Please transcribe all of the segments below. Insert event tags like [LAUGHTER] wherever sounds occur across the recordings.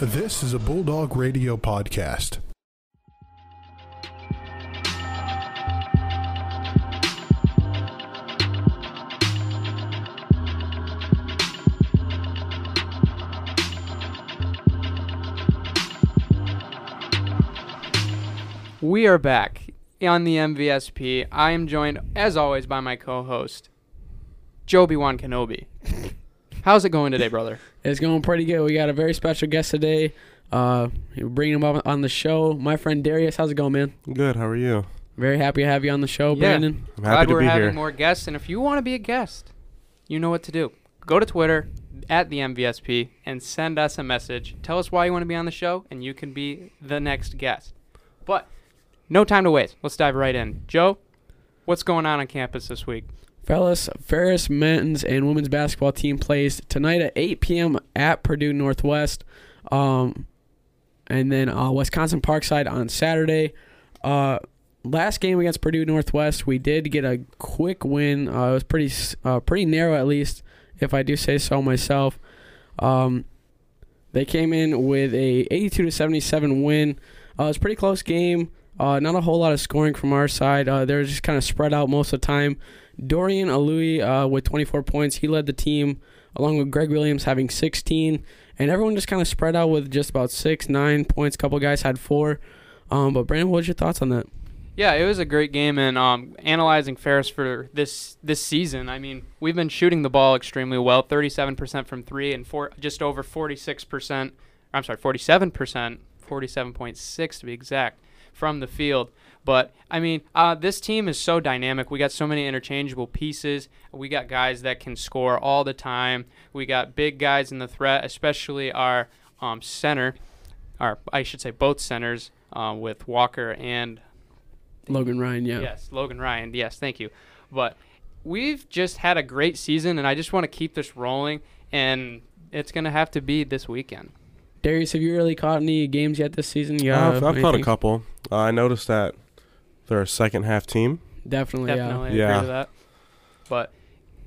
This is a Bulldog Radio podcast. We are back on the MVSP. I am joined, as always, by my co-host, Joby Wan Kenobi. [LAUGHS] How's it going today, brother? It's going pretty good. We got a very special guest today. Uh, bringing him up on the show. My friend Darius, how's it going, man? Good. How are you? Very happy to have you on the show, Yeah. Brandon. I'm Glad to we're be having here. more guests, and if you want to be a guest, you know what to do. Go to Twitter at the MVSP and send us a message. Tell us why you want to be on the show, and you can be the next guest. But no time to waste. Let's dive right in. Joe, what's going on on campus this week? Fellas, Ferris men's and women's basketball team plays tonight at 8 p.m. at Purdue Northwest. Um, and then uh, Wisconsin Parkside on Saturday. Uh, last game against Purdue Northwest, we did get a quick win. Uh, it was pretty uh, pretty narrow, at least, if I do say so myself. Um, they came in with a 82 to 77 win. Uh, it was a pretty close game. Uh, not a whole lot of scoring from our side. Uh, they were just kind of spread out most of the time. Dorian Alui uh, with 24 points. He led the team along with Greg Williams having 16. And everyone just kind of spread out with just about six, nine points. A couple guys had four. Um, but Brandon, what was your thoughts on that? Yeah, it was a great game, and um, analyzing Ferris for this this season. I mean, we've been shooting the ball extremely well, 37% from three, and four, just over 46%. I'm sorry, 47%, 47.6 to be exact, from the field. But I mean, uh, this team is so dynamic. We got so many interchangeable pieces. We got guys that can score all the time. We got big guys in the threat, especially our um, center, or I should say both centers, uh, with Walker and Logan Ryan, yeah. Yes, Logan Ryan. Yes, thank you. But we've just had a great season, and I just want to keep this rolling. And it's gonna have to be this weekend. Darius, have you really caught any games yet this season? Yeah, I've, I've caught a couple. Uh, I noticed that they're a second half team. Definitely, yeah. Definitely Yeah. agree with that. But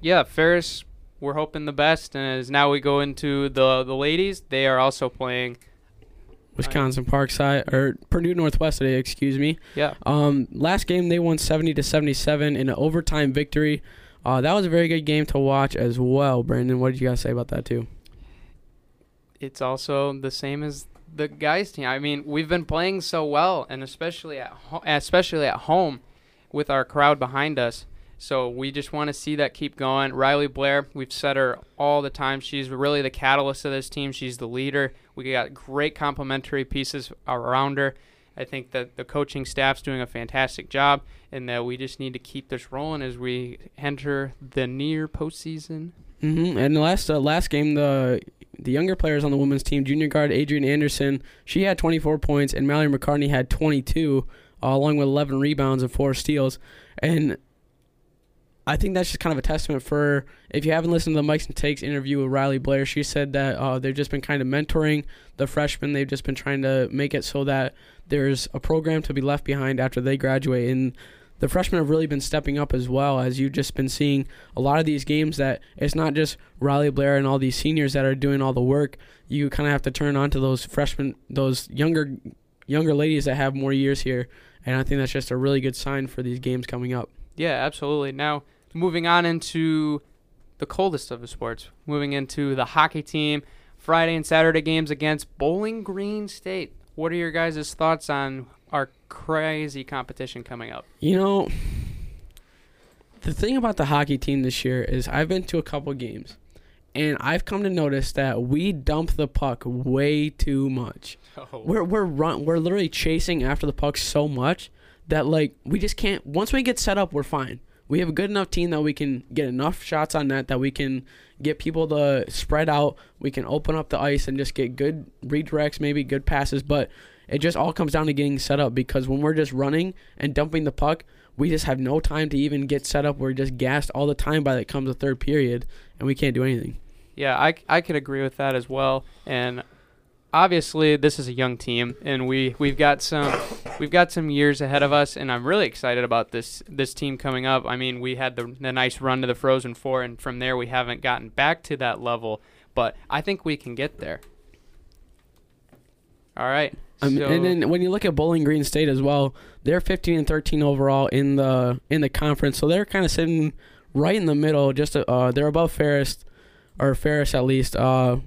yeah, Ferris, we're hoping the best. And as now we go into the the ladies, they are also playing. Wisconsin Parkside or Purdue Northwest today, excuse me. Yeah, Um, last game they won 70 to 77 in an overtime victory. Uh, that was a very good game to watch as well. Brandon, what did you guys say about that too? it's also the same as the guys team. I mean, we've been playing so well, and especially at ho- especially at home with our crowd behind us. So we just want to see that keep going. Riley Blair, we've said her all the time. She's really the catalyst of this team. She's the leader. We got great complementary pieces around her. I think that the coaching staff's doing a fantastic job, and that we just need to keep this rolling as we enter the near postseason. Mm-hmm. And the last uh, last game, the the younger players on the women's team, junior guard Adrian Anderson, she had 24 points, and Mallory McCartney had 22, uh, along with 11 rebounds and four steals. And I think that's just kind of a testament for if you haven't listened to the Mikes and Takes interview with Riley Blair, she said that uh, they've just been kind of mentoring the freshmen. They've just been trying to make it so that there's a program to be left behind after they graduate. And the freshmen have really been stepping up as well, as you've just been seeing a lot of these games that it's not just Riley Blair and all these seniors that are doing all the work. You kind of have to turn on to those freshmen, those younger younger ladies that have more years here. And I think that's just a really good sign for these games coming up. Yeah, absolutely. Now, moving on into the coldest of the sports, moving into the hockey team, Friday and Saturday games against Bowling Green State. What are your guys' thoughts on our crazy competition coming up? You know, the thing about the hockey team this year is I've been to a couple games, and I've come to notice that we dump the puck way too much. Oh, We're we're run we're literally chasing after the puck so much that like we just can't. Once we get set up, we're fine. We have a good enough team that we can get enough shots on net that we can get people to spread out. We can open up the ice and just get good redirects, maybe good passes. But it just all comes down to getting set up because when we're just running and dumping the puck, we just have no time to even get set up. We're just gassed all the time by the comes the third period, and we can't do anything. Yeah, I, I could agree with that as well. And obviously, this is a young team, and we we've got some we've got some years ahead of us, and I'm really excited about this this team coming up. I mean, we had the, the nice run to the Frozen Four, and from there we haven't gotten back to that level, but I think we can get there. All right. Um, so, and then when you look at Bowling Green State as well, they're 15 and 13 overall in the in the conference, so they're kind of sitting right in the middle. Just uh, they're above Ferris, or Ferris at least. Uh,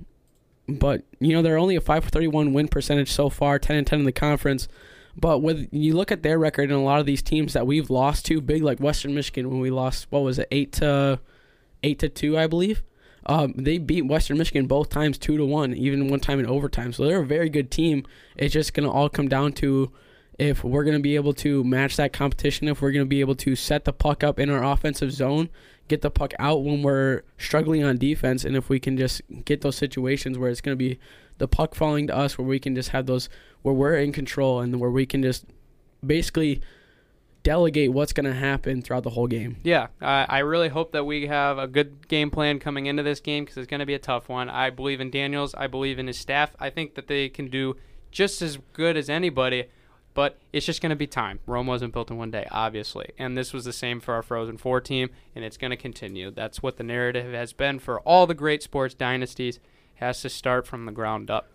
but you know they're only a 531 win percentage so far, 10 and 10 in the conference. But with you look at their record and a lot of these teams that we've lost to, big like Western Michigan when we lost, what was it, eight to eight to two, I believe. Um, they beat Western Michigan both times two to one, even one time in overtime. So they're a very good team. It's just gonna all come down to if we're gonna be able to match that competition, if we're gonna be able to set the puck up in our offensive zone, get the puck out when we're struggling on defense, and if we can just get those situations where it's gonna be the puck falling to us, where we can just have those where we're in control and where we can just basically delegate what's going to happen throughout the whole game. Yeah, I I really hope that we have a good game plan coming into this game because it's going to be a tough one. I believe in Daniels. I believe in his staff. I think that they can do just as good as anybody, but it's just going to be time. Rome wasn't built in one day, obviously. And this was the same for our Frozen Four team, and it's going to continue. That's what the narrative has been for all the great sports dynasties. Has to start from the ground up.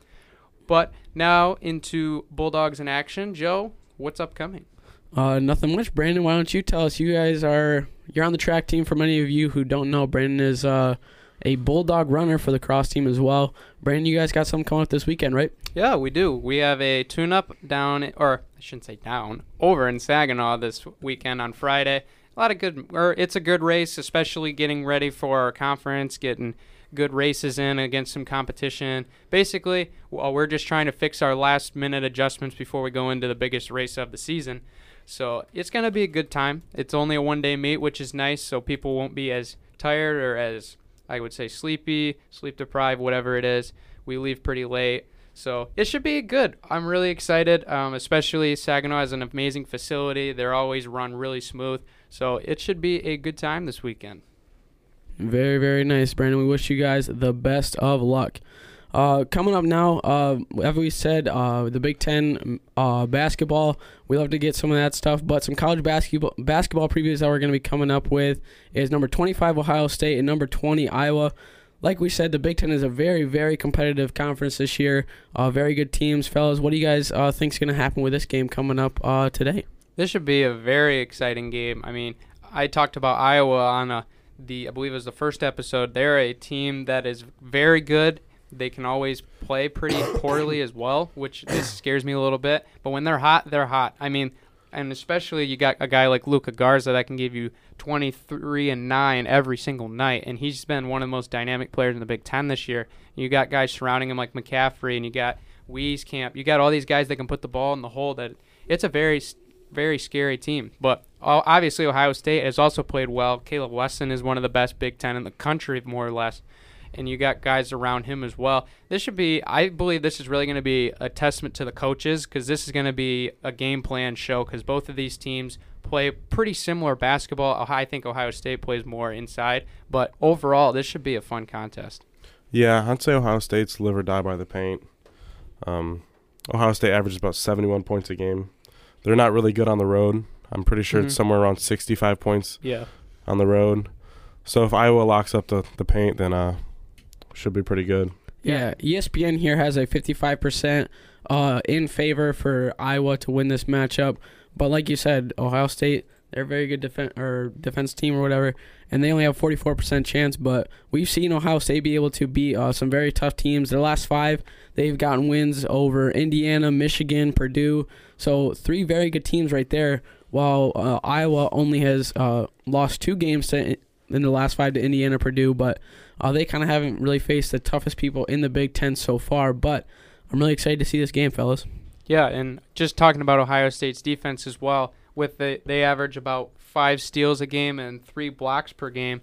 But now into Bulldogs in action. Joe, what's upcoming? Uh, nothing much. Brandon, why don't you tell us? You guys are you're on the track team. For many of you who don't know, Brandon is uh, a bulldog runner for the cross team as well. Brandon, you guys got something coming up this weekend, right? Yeah, we do. We have a tune up down, or I shouldn't say down, over in Saginaw this weekend on Friday. A lot of good, or it's a good race, especially getting ready for our conference, getting good races in against some competition. Basically, well, we're just trying to fix our last minute adjustments before we go into the biggest race of the season. So it's going to be a good time. It's only a one day meet, which is nice, so people won't be as tired or as, I would say, sleepy, sleep deprived, whatever it is. We leave pretty late. So it should be good. I'm really excited, um, especially Saginaw has an amazing facility. They're always run really smooth. So it should be a good time this weekend. Very, very nice, Brandon. We wish you guys the best of luck. Uh, coming up now, uh, as we said, uh, the Big Ten uh, basketball. We love to get some of that stuff, but some college basketball basketball previews that we're going to be coming up with is number 25 Ohio State and number 20 Iowa. Like we said, the Big Ten is a very, very competitive conference this year. Uh, very good teams, fellas. What do you guys uh, think is going to happen with this game coming up uh, today? This should be a very exciting game. I mean, I talked about Iowa on a, the I believe it was the first episode. They're a team that is very good. They can always play pretty [COUGHS] poorly as well, which [COUGHS] this scares me a little bit. But when they're hot, they're hot. I mean, and especially you got a guy like Luka Garza that can give you 23 and 9 every single night, and he's been one of the most dynamic players in the Big Ten this year. You got guys surrounding him like McCaffrey, and you got Wieskamp. You got all these guys that can put the ball in the hole. That it's a very very scary team. But obviously, Ohio State has also played well. Caleb Wesson is one of the best Big Ten in the country, more or less. And you got guys around him as well. This should be, I believe, this is really going to be a testament to the coaches because this is going to be a game plan show because both of these teams play pretty similar basketball. I think Ohio State plays more inside, but overall, this should be a fun contest. Yeah, I'd say Ohio State's live or die by the paint. Um, Ohio State averages about 71 points a game. They're not really good on the road. I'm pretty sure Mhm. it's somewhere around 65 points Yeah. on the road. So if Iowa locks up the, the paint, then uh, should be pretty good. Yeah, ESPN here has a 55% uh, in favor for Iowa to win this matchup. But like you said, Ohio State, they're a very good defense or defense team or whatever, and they only have 44% chance. But we've seen Ohio State be able to beat uh, some very tough teams. The last five, they've gotten wins over Indiana, Michigan, Purdue. So three very good teams right there. While uh, Iowa only has uh, lost two games to, in the last five to Indiana, Purdue, but uh, they kind of haven't really faced the toughest people in the Big Ten so far, but I'm really excited to see this game, fellas. Yeah, and just talking about Ohio State's defense as well, with the they average about five steals a game and three blocks per game,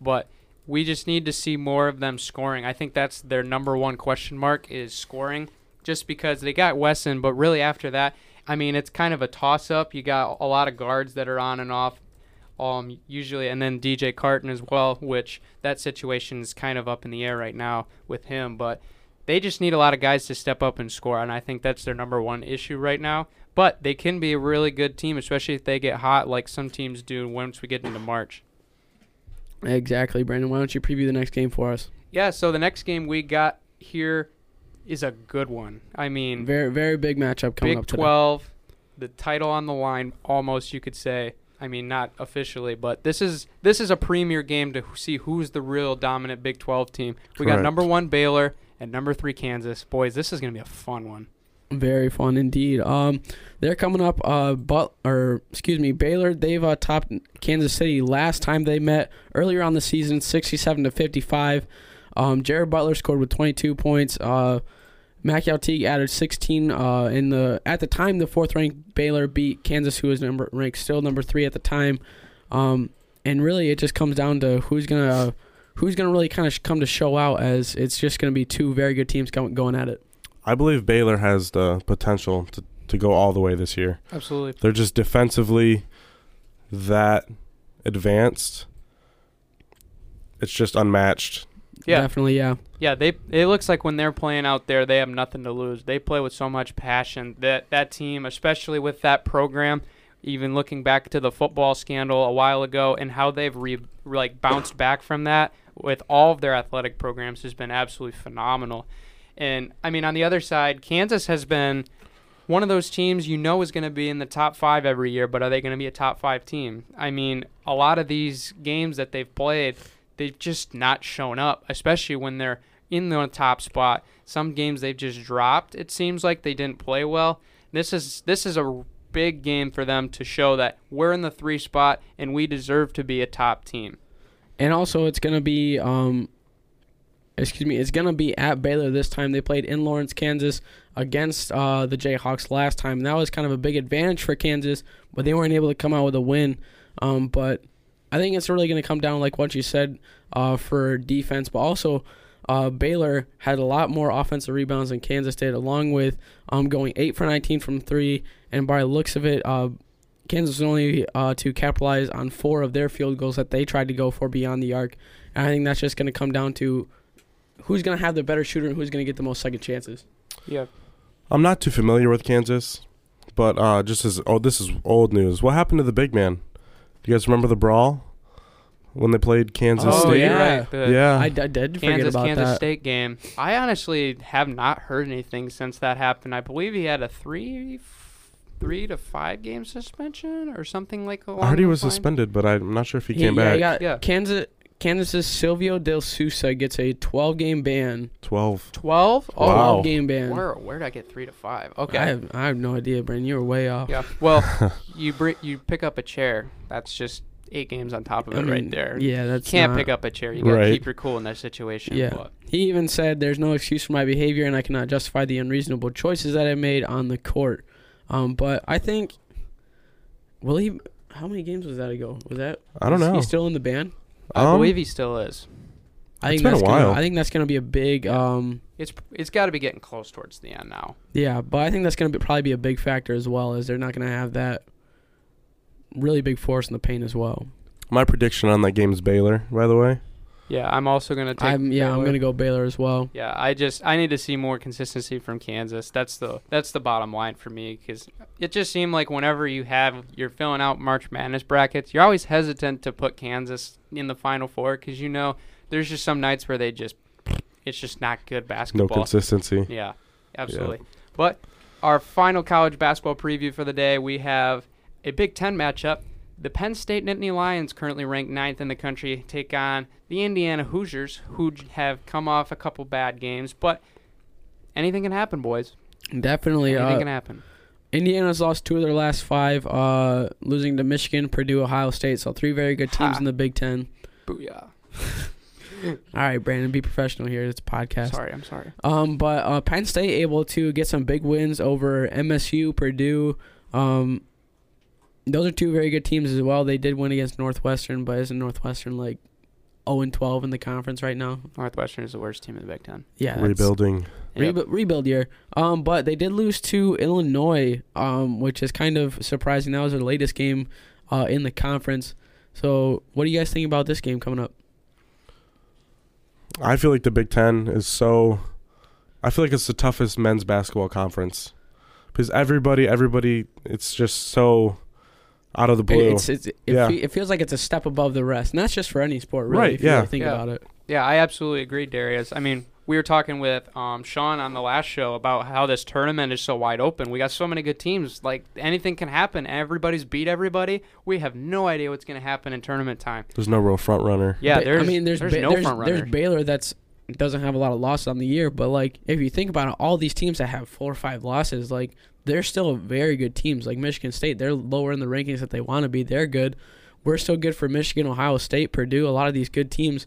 but we just need to see more of them scoring. I think that's their number one question mark is scoring, just because they got Wesson, but really after that, I mean it's kind of a toss up. You got a lot of guards that are on and off. Um, usually, and then DJ Carton as well, which that situation is kind of up in the air right now with him. But they just need a lot of guys to step up and score, and I think that's their number one issue right now. But they can be a really good team, especially if they get hot, like some teams do once we get into March. Exactly, Brandon. Why don't you preview the next game for us? Yeah, so the next game we got here is a good one. I mean, Very very big matchup coming Big up today. 12, the title on the line, almost you could say. I mean, not officially, but this is this is a premier game to see who's the real dominant Big 12 team. We got number one Baylor and number three Kansas. Boys, this is gonna be a fun one. Very fun indeed. Um, they're coming up. Uh, but or excuse me, Baylor. They've uh, topped Kansas City last time they met earlier on the season, sixty-seven to fifty-five. Um, Jared Butler scored with twenty-two points. Uh, Mackie Teague added sixteen. Uh, in the at the time, the fourth-ranked Baylor beat Kansas, who was number ranked still number three at the time. Um, and really, it just comes down to who's gonna who's gonna really kind of come to show out, as it's just gonna be two very good teams going going at it. I believe Baylor has the potential to, to go all the way this year. Absolutely. They're just defensively that advanced. It's just unmatched. Yeah. Definitely, yeah. Yeah, they it looks like when they're playing out there, they have nothing to lose. They play with so much passion. That that team, especially with that program, even looking back to the football scandal a while ago and how they've re, like bounced back from that with all of their athletic programs has been absolutely phenomenal. And I mean, on the other side, Kansas has been one of those teams you know is going to be in the top five every year, but are they going to be a top five team? I mean, a lot of these games that they've played, they've just not shown up, especially when they're in the top spot. Some games they've just dropped. It seems like they didn't play well. This is this is a big game for them to show that we're in the three spot and we deserve to be a top team. And also, it's gonna be um, excuse me, it's gonna be at Baylor this time. They played in Lawrence, Kansas, against uh, the Jayhawks last time. That was kind of a big advantage for Kansas, but they weren't able to come out with a win. Um, but I think it's really gonna come down, like what you said, uh, for defense, but also. Uh, Baylor had a lot more offensive rebounds than Kansas did, along with um, going eight for 19 from three. And by the looks of it, uh, Kansas was only uh, to capitalize on four of their field goals that they tried to go for beyond the arc. And I think that's just going to come down to who's going to have the better shooter and who's going to get the most second chances. Yeah. I'm not too familiar with Kansas, but uh, just as oh, this is old news. What happened to the big man? Do you guys remember the brawl when they played Kansas Oh, State? yeah. right. The Yeah. I, I did forget Kansas about Kansas that. State game. I honestly have not heard anything since that happened. I believe he had a three, three to five game suspension or something like. I heard he was those suspended, but I'm not sure if he He- came yeah, back. he got Yeah. Kansas. Kansas's Silvio De Sousa gets a 12 game ban. Twelve. Twelve. Oh, Wow. 12 game ban. where where did I get three to five? Okay. I have, I have no idea, Brandon. You were way off. yeah. Well, [LAUGHS] you br- you pick up a chair. That's just eight games on top of it mean, right there. Yeah, that's you Can't not- pick up a chair. You gotta Right. keep your cool in that situation. Yeah. But He even said, "There's no excuse for my behavior, and I cannot justify the unreasonable choices that I made on the court." Um, but I think, will he? How many games was that ago? Was that? I don't is know. He's still in the ban. I Um, believe he still is. I It's think been a that's gonna, while. I think that's gonna be a big. Um, It's it's got to be getting close towards the end now. yeah, but I think that's gonna be, probably be a big factor as well, as they're not gonna have that really big force in the paint as well. My prediction on that game is Baylor. By the way, Yeah, I'm also gonna take. I'm yeah, I'm gonna go Baylor as well. Yeah, I just I need to see more consistency from Kansas. That's the that's the bottom line for me because it just seemed like whenever you have you're filling out March Madness brackets, you're always hesitant to put Kansas in the Final Four because you know there's just some nights where they just it's just not good basketball. no consistency. Yeah, absolutely. But our final college basketball preview for the day, we have a Big Ten matchup. The Penn State Nittany Lions, currently ranked ninth in the country, take on the Indiana Hoosiers, who have come off a couple bad games. But anything can happen, boys. Definitely. Anything Uh, can happen. Indiana's lost two of their last five, uh, losing to Michigan, Purdue, Ohio State. So three very good teams Ha. in the Big Ten. Booyah. [LAUGHS] All right, Brandon, be professional here. It's a podcast. Sorry, I'm sorry. Um, but uh, Penn State able to get some big wins over MSU, Purdue. Um, those are two very good teams as well. They did win against Northwestern, but isn't Northwestern like 0 and 12 in the conference right now? Northwestern is the worst team in the Big Ten. Yeah, that's- Rebuilding. Yep. Rebuild year. Um, but they did lose to Illinois, um, which is kind of surprising. That was their latest game uh, in the conference. So, what do you guys think about this game coming up? I feel like the Big Ten is so. I feel like it's the toughest men's basketball conference because everybody, everybody, it's just so out of the blue. It's, it's, it, Yeah. fe- it feels like it's a step above the rest, and that's just for any sport, really. Right, If you yeah. really think Yeah. about it. Yeah, I absolutely agree, Darius. I mean, we were talking with um, Sean on the last show about how this tournament is so wide open. We got so many good teams. Like anything can happen. Everybody's beat everybody. We have no idea what's going to happen in tournament time. There's no real front runner. Yeah, there's. I mean, there's there's Ba- no there's, front runner. there's Baylor that's doesn't have a lot of losses on the year, but like if you think about it, all these teams that have four or five losses, like they're still very good teams. Like Michigan State, they're lower in the rankings that they want to be. They're good. We're still good for Michigan, Ohio State, Purdue. A lot of these good teams,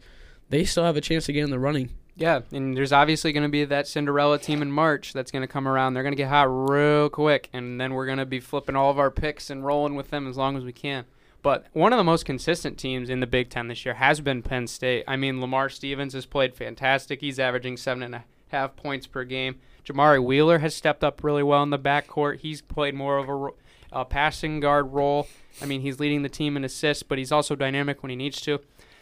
they still have a chance to get in the running. Yeah, and there's obviously going to be that Cinderella team in March that's going to come around. They're going to get hot real quick, and then we're going to be flipping all of our picks and rolling with them as long as we can. But one of the most consistent teams in the Big Ten this year has been Penn State. I mean, Lamar Stevens has played fantastic. He's averaging seven and a half points per game. Jamari Wheeler has stepped up really well in the backcourt. He's played more of a, passing guard role. I mean, he's leading the team in assists, but he's also dynamic when he needs to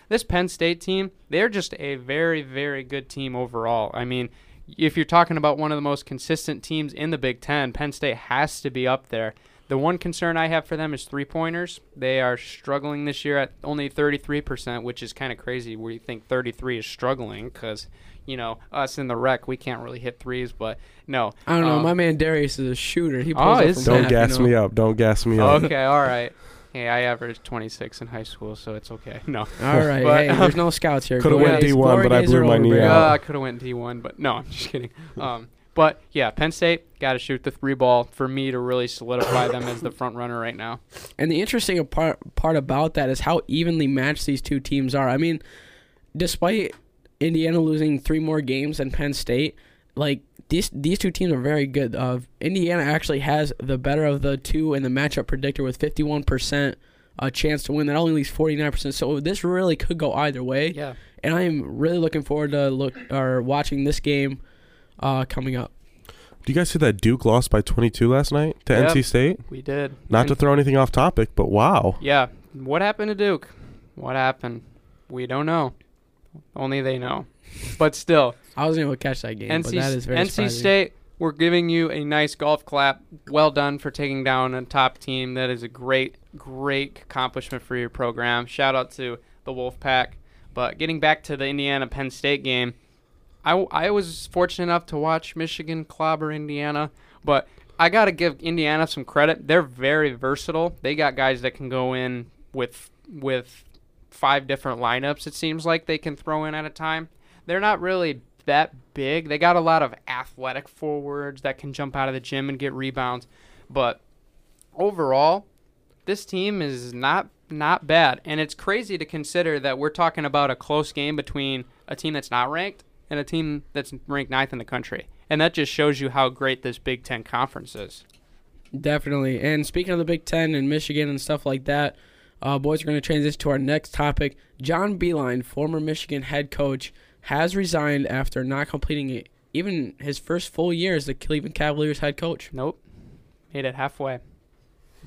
this Penn State team, they're just a very, very good team overall. I mean, if you're talking about one of the most consistent teams in the Big Ten, Penn State has to be up there. The one concern I have for them is three pointers. They are struggling this year at only 33%, which is kind of crazy where you think 33 is struggling because, you know, us in the rec, we can't really hit threes, but no. I don't know. Um, my man Darius is a shooter. He Oh, pulls up from? Don't half, gas you know? me up. Don't gas me up. Okay, all right. Hey, I averaged 26 in high school, so it's okay. No. All right, But, hey, there's [LAUGHS] no scouts here. Coulda went days- D1, but I blew my knee out. Yeah, I could have went D1, but no, [LAUGHS] I'm just kidding. Um, but yeah, Penn State got to shoot the three ball for me to really solidify them as the front runner right now. And the interesting part part about that is how evenly matched these two teams are. I mean, despite Indiana losing three more games than Penn State, like these these two teams are very good. Uh, Indiana actually has the better of the two in the matchup predictor with 51% a chance to win. That only leaves 49%. So this really could go either way. Yeah. And I am really looking forward to look or watching this game uh, coming up. Do you guys see that Duke lost by 22 last night to Yep. NC State? We did. Not to throw anything off topic, but wow. Yeah. What happened to Duke? What happened? We don't know. Only they know. But still, [LAUGHS] I wasn't able to catch that game, but NC, that is very NC surprising. State, we're giving you a nice golf clap. Well done for taking down a top team. That is a great, great accomplishment for your program. Shout out to the Wolfpack. But getting back to the Indiana Penn State game, I, I was fortunate enough to watch Michigan clobber Indiana, but I got to give Indiana some credit. They're very versatile. They got guys that can go in with with five different lineups. It seems like they can throw in at a time. They're not really that big. They got a lot of athletic forwards that can jump out of the gym and get rebounds, but overall, this team is not not bad. And it's crazy to consider that we're talking about a close game between a team that's not ranked and a team that's ranked ninth in the country. And that just shows you how great this Big Ten conference is. Definitely. And speaking of the Big Ten and Michigan and stuff like that, uh, boys, we're going to transition to our next topic. John Beilein, former Michigan head coach, has resigned after not completing even his first full year as the Cleveland Cavaliers head coach. Nope. Made it halfway.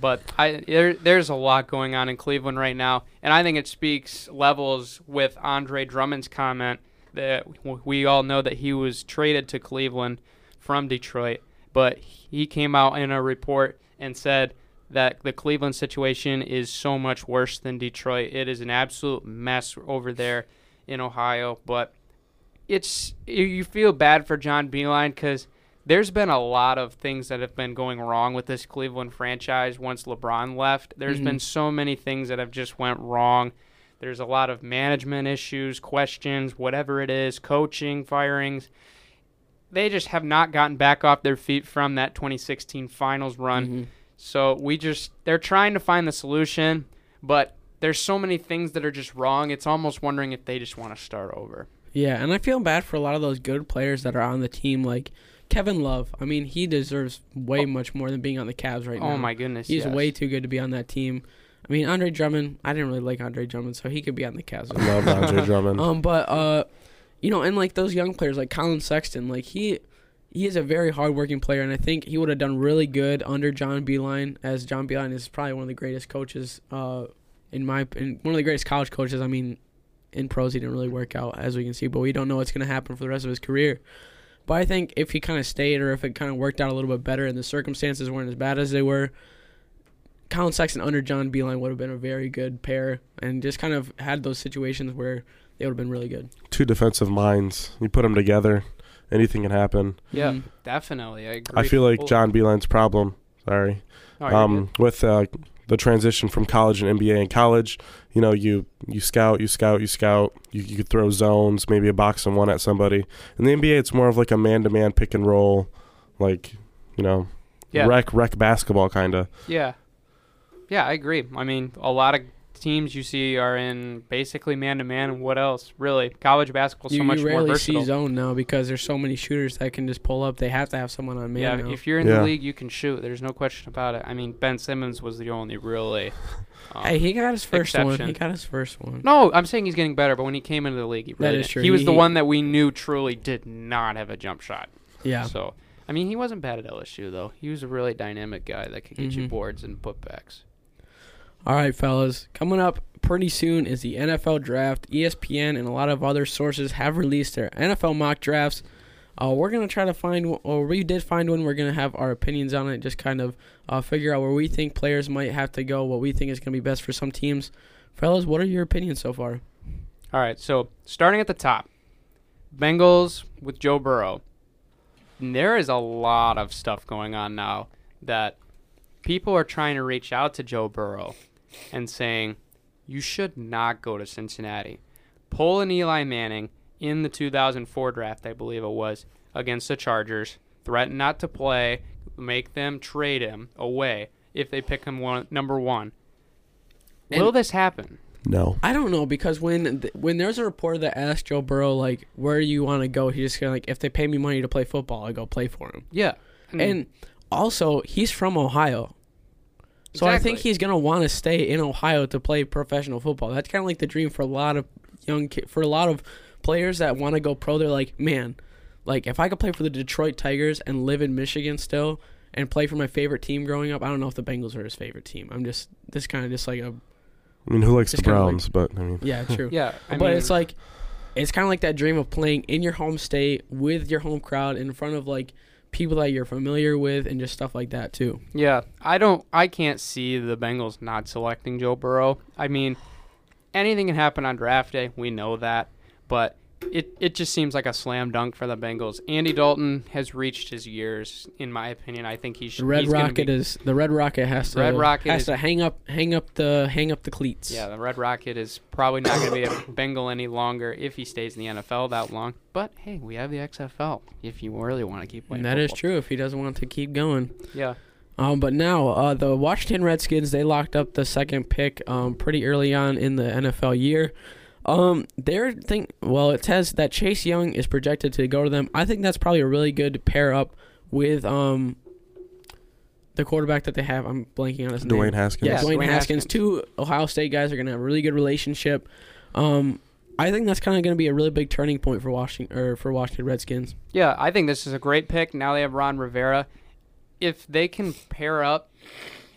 But I there, there's a lot going on in Cleveland right now, and I think it speaks levels with Andre Drummond's comment that we all know that he was traded to Cleveland from Detroit, but he came out in a report and said that the Cleveland situation is so much worse than Detroit. It is an absolute mess over there in Ohio, but it's you- feel bad for John Beilein because there's been a lot of things that have been going wrong with this Cleveland franchise once LeBron left. There's Mhm. been so many things that have just went wrong. There's a lot of management issues, questions, whatever it is, coaching, firings. They just have not gotten back off their feet from that 2016 finals run. Mhm. So we just they're trying to find the solution, but there's so many things that are just wrong. It's almost wondering if they just want to start over. Yeah, and I feel bad for a lot of those good players that are on the team, like Kevin Love. I mean, he deserves way much more than being on the Cavs right now. oh my goodness, He's yes. way too good to be on that team. I mean, Andre Drummond, I didn't really like Andre Drummond, so he could be on the Cavs. I love Andre [LAUGHS] Drummond. Um, but uh, you know, and like those young players like Collin Sexton, like he he is a very hardworking player, and I think he would have done really good under John Beilein, as John Beilein is probably one of the greatest coaches, uh, in my in one of the greatest college coaches. I mean, in pros he didn't really work out as we can see, but we don't know what's gonna happen for the rest of his career. But I think if he kind of stayed, or if it kind of worked out a little bit better, and the circumstances weren't as bad as they were, Collin Sexton under John Beilein would have been a very good pair, and just kind of had those situations where they would have been really good. Two defensive minds. You put them together, anything can happen. Yeah, Mhm. definitely. I agree. I feel like John Beilein's problem. Sorry. Oh, um, with uh, the transition from college and NBA. In college, you know, you you scout, you scout, you scout. You you could throw zones, maybe a box and one at somebody. In the NBA, it's more of like a man-to-man pick and roll, like you know, Yeah. wreck rec basketball kind of. Yeah. Yeah, I agree. I mean, a lot of teams you see are in basically man to man. What else? Really? College basketball so you, much you more rarely versatile. see zone now because there's so many shooters that can just pull up. They have to have someone on man. yeah, now. if you're in Yeah. the league, you can shoot. There's no question about it. I mean, Ben Simmons was the only really. [LAUGHS] Um, hey, he got his first one. He got his first one. no, I'm saying he's getting better, but when he came into the league, he really is didn't. true. He was He- the one that we knew truly did not have a jump shot. Yeah. So, I mean, he wasn't bad at LSU though. He was a really dynamic guy that could get you Mhm. boards and putbacks. All right, fellas. Coming up pretty soon is the NFL draft. ESPN and a lot of other sources have released their NFL mock drafts. Uh, we're gonna try to find, or we did find one. We're gonna have our opinions on it. Just kind of uh, figure out where we think players might have to go. What we think is gonna be best for some teams. Fellas, what are your opinions so far? All right, so starting at the top, Bengals with Joe Burrow. There is a lot of stuff going on now that people are trying to reach out to Joe Burrow and saying, you should not go to Cincinnati. Pull an Eli Manning in the 2004 draft, I believe it was, against the Chargers. Threaten not to play, make them trade him away if they pick him one, number one. Will this happen? No. I don't know because when th- when there's a reporter that asked Joe Burrow like where do you want to go, he's just gonna like if they pay me money to play football, I go play for him. Yeah. And also, he's from Ohio. So I think he's gonna want to stay in Ohio to play professional football. That's kind of like the dream for a lot of young ki- for a lot of players that want to go pro. They're like, man, like if I could play for the Detroit Tigers and live in Michigan still and play for my favorite team growing up. I don't know if the Bengals are his favorite team. I'm just this kind of just like a I mean, who likes the Just kinda like- Browns? but I mean, yeah, true. [LAUGHS] Yeah, I but mean, it's like it's kind of like that dream of playing in your home state with your home crowd in front of like people that you're familiar with and just stuff like that too. yeah, I don't, I can't see the Bengals not selecting Joe Burrow. I mean, anything can happen on draft day. We know that, but it it just seems like a slam dunk for the Bengals. Andy Dalton has reached his years, in my opinion. I think he should. The Red Rocket be- is the Red Rocket has to Red Rocket has is- to hang up hang up the hang up the cleats. Yeah, the Red Rocket is probably not going to be a [COUGHS] Bengal any longer if he stays in the NFL that long. But hey, we have the XFL if you really want to keep playing. and that is true if he doesn't want to keep going. Yeah. Um, but now uh, the Washington Redskins they locked up the second pick um, pretty early on in the NFL year. Um, they're think well it says that Chase Young is projected to go to them. I think that's probably a really good pair up with um the quarterback that they have. I'm blanking on his name. Dwayne Haskins. Yeah, Yes, Dwayne, Dwayne Haskins. Haskins. Two Ohio State guys are gonna have a really good relationship. Um, I think that's kind of gonna be a really big turning point for Washington or for Washington Redskins. Yeah, I think this is a great pick. Now they have Ron Rivera. If they can pair up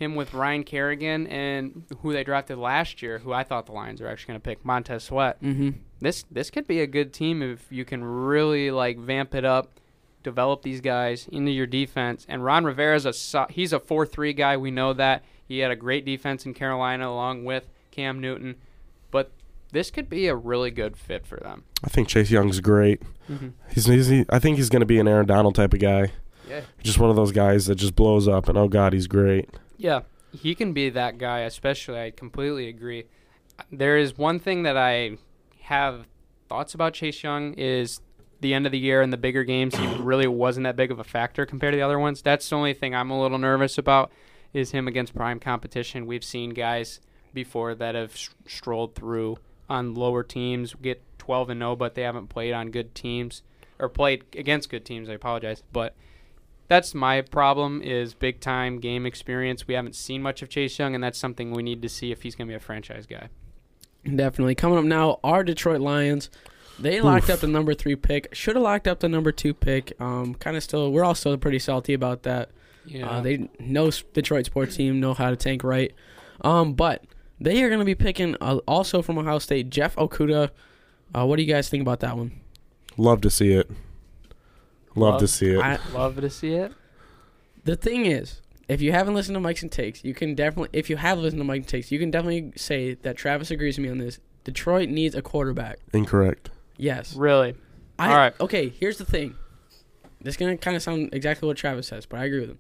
him with Ryan Kerrigan and who they drafted last year, who I thought the Lions were actually going to pick, Montez Sweat, Mm-hmm. this this could be a good team if you can really like vamp it up, develop these guys into your defense. And Ron Rivera's a he's a four three guy. We know that he had a great defense in Carolina along with Cam Newton, but this could be a really good fit for them. I think Chase Young's great. Mm-hmm. He's, he's he, I think he's going to be an Aaron Donald type of guy. Yeah. Just one of those guys that just blows up, and oh god, he's great. Yeah, he can be that guy, especially. I completely agree. There is one thing that I have thoughts about Chase Young is the end of the year and the bigger games. He [CLEARS THROAT] really wasn't that big of a factor compared to the other ones. That's the only thing I'm a little nervous about is him against prime competition. We've seen guys before that have s- strolled through on lower teams, get 12 and 0, but they haven't played on good teams or played against good teams. I apologize, but that's my problem is big time game experience. We haven't seen much of Chase Young, and that's something we need to see if he's going to be a franchise guy. Definitely. Coming up now are Detroit Lions. They locked Oof. up the number three pick. Should have locked up the number two pick. Um, kind of still, we're all still pretty salty about that. Yeah, Uh, they know Detroit sports team know how to tank right. Um, but they are going to be picking uh, also from Ohio State Jeff Okudah. Uh, what do you guys think about that one? Love to see it. Love, to see it. I, love to see it. the thing is, if you haven't listened to Mike's and Takes, you can definitely, if you have listened to Mike's and Takes, you can definitely say that Travis agrees with me on this. Detroit needs a quarterback. Incorrect. Yes. Really? I, All right. Okay, here's the thing. This is gonna kind of sound exactly what Travis says, but I agree with him.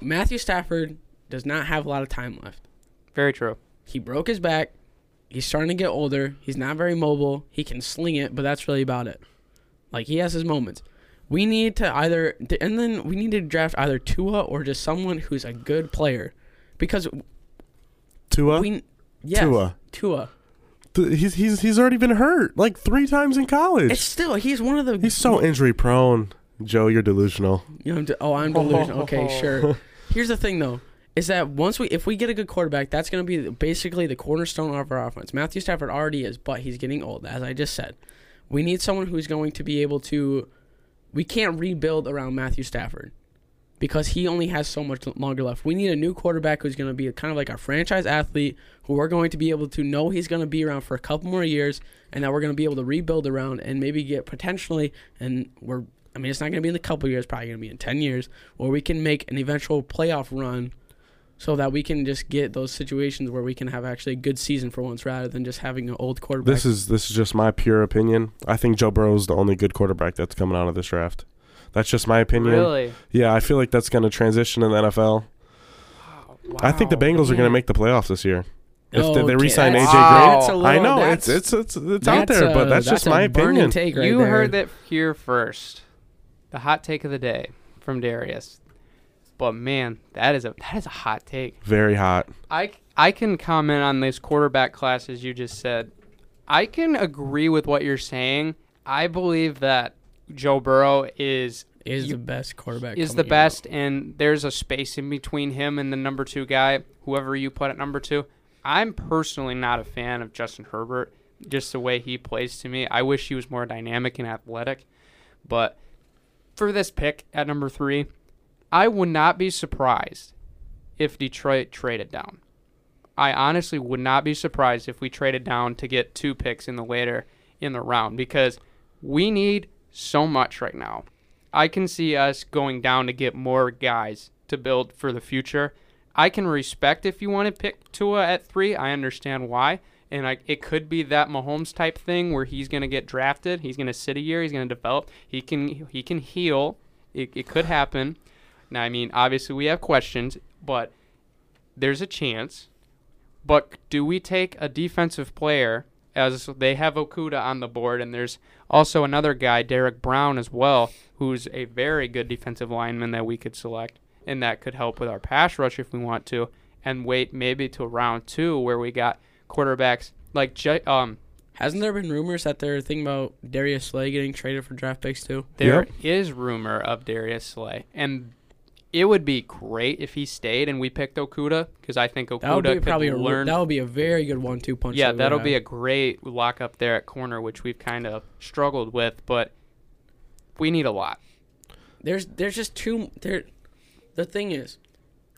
Matthew Stafford does not have a lot of time left. Very true. He broke his back. He's starting to get older. He's not very mobile. He can sling it, but that's really about it. Like he has his moments. We need to either, and then we need to draft either Tua or just someone who's a good player, because Tua. we, yes, Tua. Tua. Th- He's he's he's already been hurt like three times in college. It's still he's one of the. he's so injury prone. Joe, you're delusional. You know, I'm de- oh, I'm delusional. Okay, [LAUGHS] sure. Here's the thing, though, is that once we, if we get a good quarterback, that's going to be basically the cornerstone of our offense. Matthew Stafford already is, but he's getting old, as I just said. We need someone who's going to be able to. We can't rebuild around Matthew Stafford because he only has so much longer left. We need a new quarterback who's going to be kind of like our franchise athlete, who we're going to be able to know he's going to be around for a couple more years, and that we're going to be able to rebuild around and maybe get potentially. And we're, I mean, it's not going to be in a couple years, probably going to be in ten years, where we can make an eventual playoff run, so that we can just get those situations where we can have actually a good season for once, rather than just having an old quarterback. This is this is just my pure opinion. I think Joe Burrow is the only good quarterback that's coming out of this draft. That's just my opinion. Really? Yeah, I feel like that's going to transition in the NFL. Wow, I think the Wow, Bengals are going to make the playoffs this year. If oh, they, they Okay, re-sign AJ that's- Wow. Green, I know it's it's it's it's out there, but a- that's just a my opinion. Take right you there. heard it here first. The hot take of the day from Darius. But man, that is a that is a hot take. Very hot. I I can comment on this quarterback class as you just said. I can agree with what you're saying. I believe that Joe Burrow is is you- the best quarterback. is the coming out. best, and there's a space in between him and the number two guy, whoever you put at number two. I'm personally not a fan of Justin Herbert, just the way he plays to me. I wish he was more dynamic and athletic. But for this pick at number three, I would not be surprised if Detroit traded down. I honestly would not be surprised if we traded down to get two picks in the later in the round because we need so much right now. I can see us going down to get more guys to build for the future. I can respect if you want to pick Tua at three. I understand why. And I, it could be that Mahomes type thing where he's going to get drafted. He's going to sit a year. He's going to develop. He can he can heal. It, it could happen. Now, I mean, obviously we have questions, but there's a chance. But do we take a defensive player as they have Okudah on the board, and there's also another guy, Derrick Brown, as well, who's a very good defensive lineman that we could select, and that could help with our pass rush if we want to, and wait maybe till round two where we got quarterbacks like um. Hasn't there been rumors that they're thinking about Darius Slay getting traded for draft picks too? There is rumor of Darius Slay, and it would be great if he stayed and we picked Okudah because I think That would Okudah be could probably a learn. that would be a very good one-two punch. yeah, that'll would be a great lock up there at corner, which we've kind of struggled with, but we need a lot. There's there's just too there. The thing is,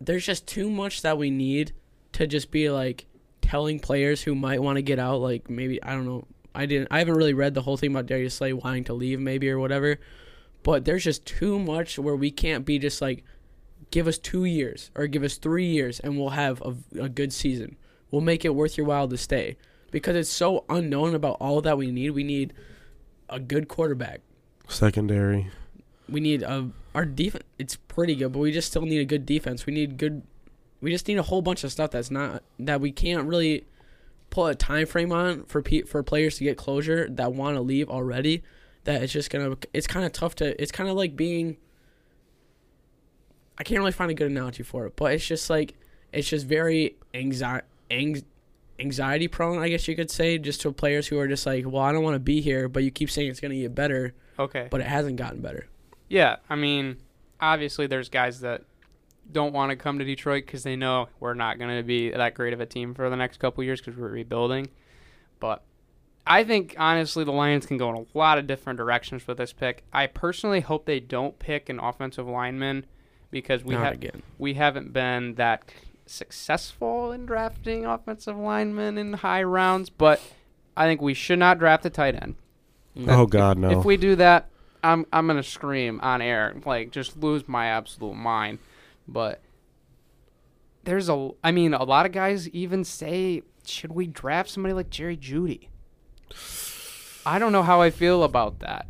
there's just too much that we need to just be like telling players who might want to get out. Like maybe I don't know. I didn't. I haven't really read the whole thing about Darius Slay wanting to leave, maybe or whatever. But there's just too much where we can't be just like, give us two years or give us three years and we'll have a, a good season. We'll make it worth your while to stay because it's so unknown about all that we need. We need a good quarterback. Secondary. We need a our defense. It's pretty good, but we just still need a good defense. We need good. We just need a whole bunch of stuff that's not that we can't really put a time frame on for pe- for players to get closure that want to leave already. That it's just gonna. It's kind of tough to. It's kind of like being. I can't really find a good analogy for it, but it's just like it's just very anxiety ang- anxiety prone, I guess you could say, just to players who are just like, well, I don't want to be here, but you keep saying it's gonna get better, Okay. but it hasn't gotten better. Yeah, I mean, obviously there's guys that don't want to come to Detroit because they know we're not going to be that great of a team for the next couple years because we're rebuilding. But I think honestly the Lions can go in a lot of different directions with this pick. I personally hope they don't pick an offensive lineman because we have we haven't been that successful in drafting offensive linemen in high rounds. But I think we should not draft a tight end. Oh God, no. If we do that, I'm I'm gonna scream on air, like just lose my absolute mind. But there's a, I mean, a lot of guys even say should we draft somebody like Jerry Jeudy? I don't know how I feel about that.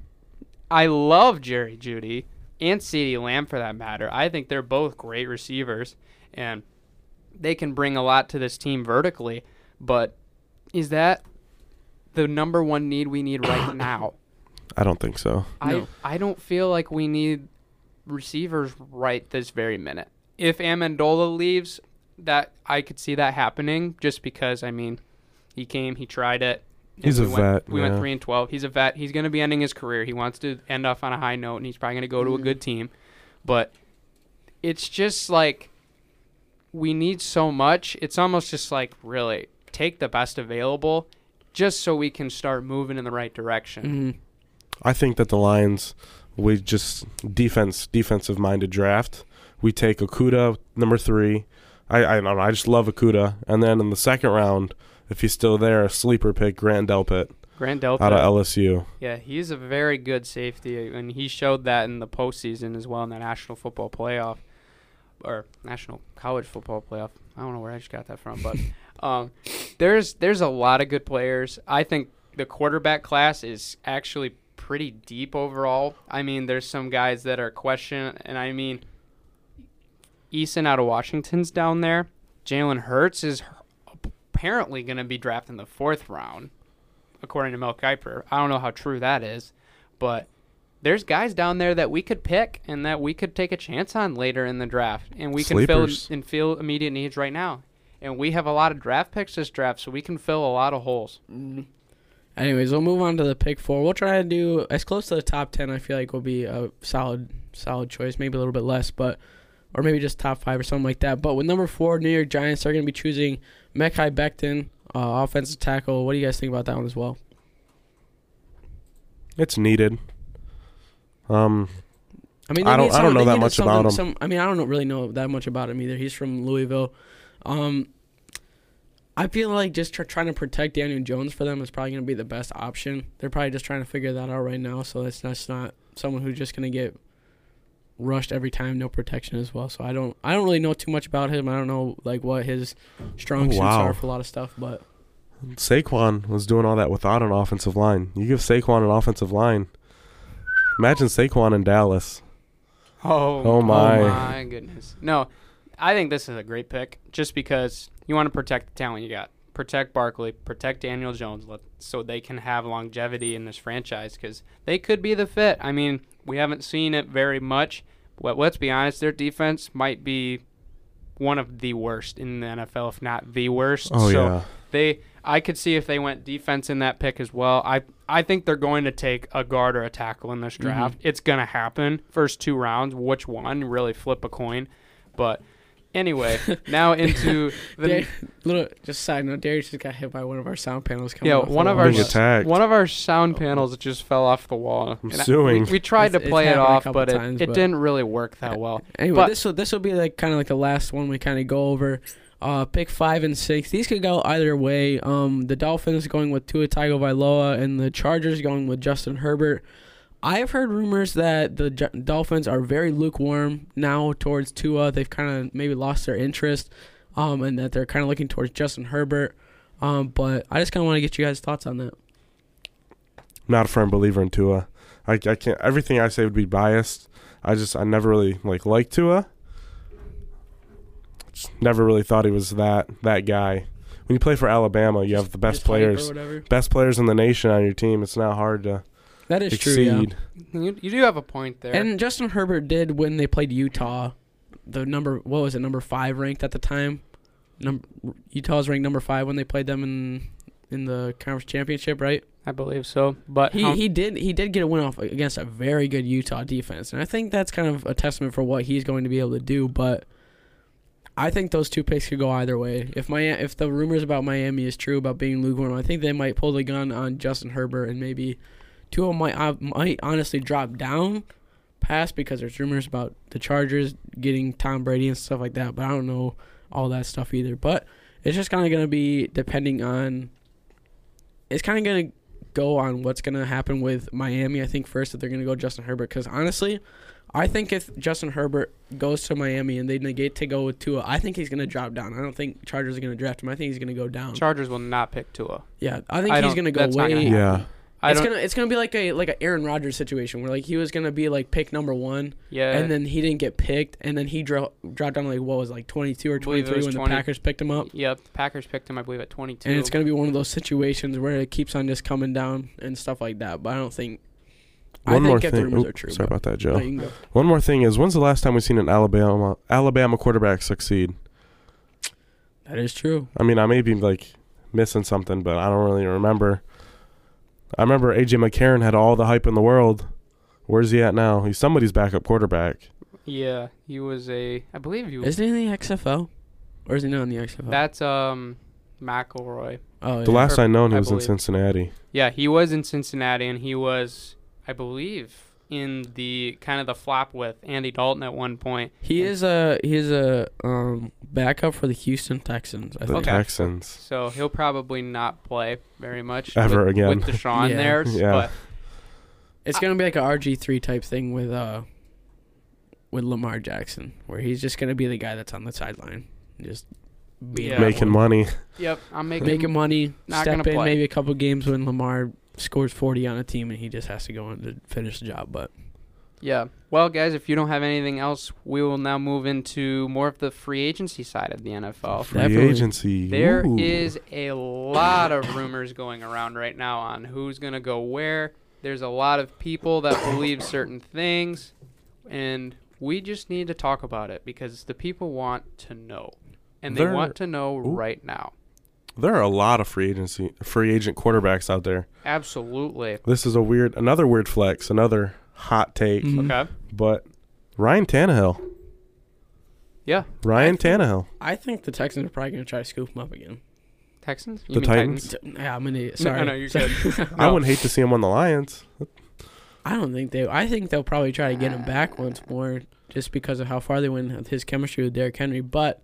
I love Jerry Jeudy and CeeDee Lamb for that matter. I think they're both great receivers and they can bring a lot to this team vertically, but is that the number one need we need right [COUGHS] now? I don't think so. No. I I don't feel like we need receivers right this very minute. If Amendola leaves, that I could see that happening just because I mean, he came, he tried it. And He's we a went, vet, We went three and twelve. He's a vet. He's going to be ending his career. He wants to end off on a high note, and he's probably going to go to a good team. But it's just like we need so much. It's almost just like really take the best available, just so we can start moving in the right direction. Mhm. I think that the Lions, we just defense defensive minded draft. We take Okudah number three. I I don't know. I just love Okudah, and then in the second round, if he's still there, a sleeper pick Grant Delpit Grant Delpit. out of LSU. Yeah, he's a very good safety, and he showed that in the postseason as well in the National Football Playoff or National College Football Playoff. I don't know where I just got that from, but [LAUGHS] um, there's there's a lot of good players. I think the quarterback class is actually pretty deep overall. I mean, there's some guys that are questioned, and I mean, Eason out of Washington's down there. Jalen Hurts is apparently going to be drafted in the fourth round, according to Mel Kiper. I don't know how true that is, but there's guys down there that we could pick and that we could take a chance on later in the draft, and we can fill and fill immediate needs right now. And we have a lot of draft picks this draft, so we can fill a lot of holes. Mhm. Anyways, we'll move on to the pick four. We'll try to do as close to the top ten. I feel like will be a solid, solid choice. Maybe a little bit less, but or maybe just top five or something like that. But with number four, New York Giants, they're going to be choosing Mekhi Becton, uh, offensive tackle. What do you guys think about that one as well? It's needed. Um, I mean, I don't- I don't know that much about him. Some, I mean, I don't really know that much about him either. He's from Louisville. Um, I feel like just tr- trying to protect Daniel Jones for them is probably going to be the best option. They're probably just trying to figure that out right now. So that's that's not someone who's just going to get rushed every time, no protection as well. So I don't I don't really know too much about him. I don't know like what his strong Oh, suits wow. are for a lot of stuff, but Saquon was doing all that without an offensive line. You give Saquon an offensive line. Imagine Saquon in Dallas. Oh, Oh, oh my. my goodness. No, I think this is a great pick just because you want to protect the talent you got. Protect Barkley, protect Daniel Jones so they can have longevity in this franchise because they could be the fit. I mean, we haven't seen it very much. But let's be honest, their defense might be one of the worst in the NFL, if not the worst. Oh so yeah. they I could see if they went defense in that pick as well. I I think they're going to take a guard or a tackle in this mm-hmm. draft. It's going to happen. First two rounds, which one? Really flip a coin. But anyway, now [LAUGHS] into the Dar- little just side note, Darius just got hit by one of our sound panels. Coming yeah, off the one of wall. our Being attacked. one of our sound panels just fell off the wall. I'm And I- suing. we, we tried It's- to play it off, couple but it, times, it but- didn't really work that well. Anyway, But- this will this will be like kind of like the last one we kind of go over. Uh, pick five and six. These could go either way. Um, the Dolphins going with Tua Tagovailoa, and the Chargers going with Justin Herbert. I have heard rumors that the Dolphins are very lukewarm now towards Tua. They've kind of maybe lost their interest, um, and that they're kind of looking towards Justin Herbert. Um, but I just kind of want to get you guys' thoughts on that. not a firm believer in Tua. I, I can't. Everything I say would be biased. I just I never really like liked Tua. Just never really thought he was that that guy. When you play for Alabama, you have the best Just players, best players in the nation on your team. It's not hard to That is true. Yeah. You, you do have a point there. And Justin Herbert did when they played Utah. The number what was it? Number five ranked at the time. Number Utah was ranked number five when they played them in in the conference championship, right? I believe so. But He how- he did he did get a win off against a very good Utah defense, and I think that's kind of a testament for what he's going to be able to do. But I think those two picks could go either way. If my if the rumors about Miami is true about being lukewarm, I think they might pull the gun on Justin Herbert and maybe two of them might uh, might honestly drop down past because there's rumors about the Chargers getting Tom Brady and stuff like that. But I don't know all that stuff either. But it's just kind of gonna be depending on. It's kind of gonna go on what's gonna happen with Miami. I think first that they're gonna go Justin Herbert because honestly, I think if Justin Herbert goes to Miami and they negate to go with Tua, I think he's gonna drop down. I don't think Chargers are gonna draft him. I think he's gonna go down. Chargers will not pick Tua. yeah, I think I he's gonna go that's not way. Yeah. I it's don't. gonna it's gonna be like a like a Aaron Rodgers situation where like he was gonna be like pick number one yeah. and then he didn't get picked and then he dro- dropped down like what was it, like twenty two or I believe twenty it three was when 20. the Packers picked him up. Yep. Packers picked him, I believe, at 22. And it's gonna be one of those situations where it keeps on just coming down and stuff like that. But I don't think. One think more if the thing. rumors Oop, true. sorry about that, Joe. you. One more thing is, when's the last time we've seen an Alabama Alabama quarterback succeed? That is true. I mean, I may be like missing something, but I don't really remember. I remember AJ McCarron had all the hype in the world. Where's he at now? He's somebody's backup quarterback. Yeah, he was a. I believe he was. Isn't he in the XFL, or is he not in the XFL? That's um, McElroy. oh, The yeah. last I known, he I was in. Cincinnati. Yeah, he was in Cincinnati, and he was, I believe, in the kind of the flop with Andy Dalton at one point. he is a he is a um backup for the Houston Texans. I The think. Okay. Texans. So he'll probably not play very much Ever with, again. with Deshaun [LAUGHS] Yeah. there. Yeah. But It's gonna be like a RG three type thing with uh with Lamar Jackson, where he's just gonna be the guy that's on the sideline, just Yeah. Making one. money. yep, I'm [LAUGHS] making. making money, Not step gonna in play. maybe a couple games when Lamar scores 40 on a team and he just has to go in to finish the job. But Yeah. Well, guys, if you don't have anything else, we will now move into more of the free agency side of the NFL. Free Definitely. agency. There Ooh. is a lot of rumors going around right now on who's going to go where. There's a lot of people that believe certain things, and we just need to talk about it because the people want to know. And they There- want to know Ooh. right now. There are a lot of free agency, free agent quarterbacks out there. Absolutely. This is a weird, another weird flex, another hot take. Mhm. Okay. But Ryan Tannehill, Yeah. Ryan I think- Tannehill. I think the Texans are probably going to try to scoop him up again. Texans? The Titans? T- Yeah, I'm an idiot. Sorry. no, you're Sorry. [LAUGHS] I wouldn't hate to see him on the Lions. I don't think they. I think they'll probably try to get him back once more, just because of how far they went with his chemistry with Derrick Henry. But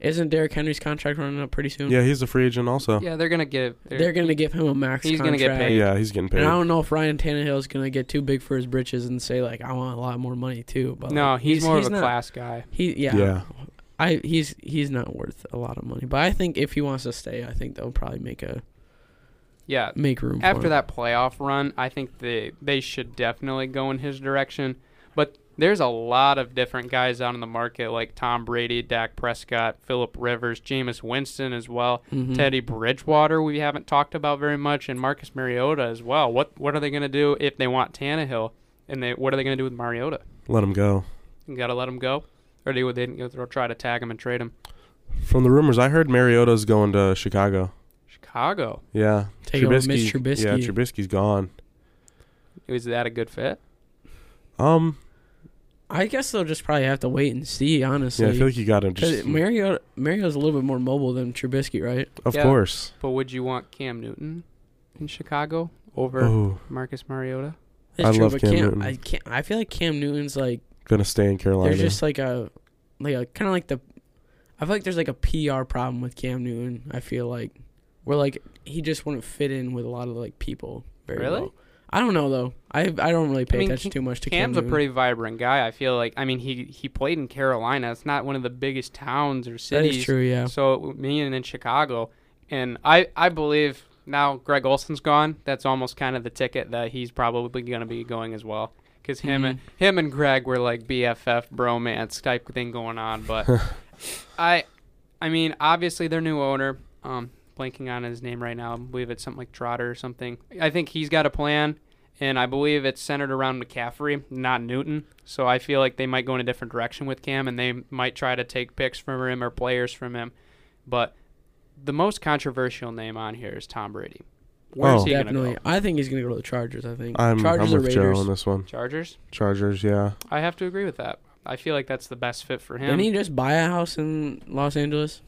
isn't Derrick Henry's contract running up pretty soon? Yeah, he's a free agent also. Yeah, they're going to give. They're going to give him a max. He's gonna get paid. Yeah, he's getting paid. And I don't know if Ryan Tannehill is going to get too big for his britches and say like, "I want a lot more money too." But No, like, he's, more of a not- class guy. He yeah. Yeah. I he's he's not worth a lot of money, but I think if he wants to stay, I think they'll probably make a Yeah, make room for after him. that playoff run, I think they they should definitely go in his direction. But there's a lot of different guys out in the market like Tom Brady, Dak Prescott, Philip Rivers, Jameis Winston as well, Mhm. Teddy Bridgewater we haven't talked about very much, and Marcus Mariota as well. What what are they going to do if they want Tannehill? And they what are they going to do with Mariota? Let him go. You got to let him go, or do they they'll try to tag him and trade him? From the rumors, I heard Mariota's going to Chicago. Chicago Yeah, Take over Mitch Trubisky. Yeah, Trubisky's gone. is that a good fit? Um, I guess they'll just probably have to wait and see. Honestly, yeah, I feel like you got to 'Cause just. Mariota Mariota's a little bit more mobile than Trubisky, right? Of Yeah. course. But would you want Cam Newton in Chicago over Oh, Marcus Mariota? It's I true, love but Cam Cam, Newton. I can't. I feel like Cam Newton's like gonna stay in Carolina. there's just like a like a kind of like the. I feel like there's like a PR problem with Cam Newton. I feel like where like he just wouldn't fit in with a lot of like people very Really? well. I don't know though. I I don't really pay I mean, attention Cam- too much to Cam's Cam a pretty vibrant guy. I feel like. I mean, he he played in Carolina. It's not one of the biggest towns or cities. is true. Yeah. So me and in Chicago, and I I believe now Greg Olsen's gone. That's almost kind of the ticket that he's probably going to be going as well. Because him and Mm-hmm. him and Greg were like BFF bromance type thing going on. But [LAUGHS] I, I mean, obviously their new owner, um, blanking on his name right now. I believe it's something like Trotter or something. I think he's got a plan, and I believe it's centered around McCaffrey, not Newton. So I feel like they might go in a different direction with Cam, and they might try to take picks from him or players from him. But the most controversial name on here is Tom Brady. Where's Oh. he gonna Definitely. go? I think he's gonna go to the Chargers. I think I'm, Chargers I'm or with Raiders. Joe on this one. Chargers. Chargers, yeah. I have to agree with that. I feel like that's the best fit for him. Didn't he just buy a house in Los Angeles,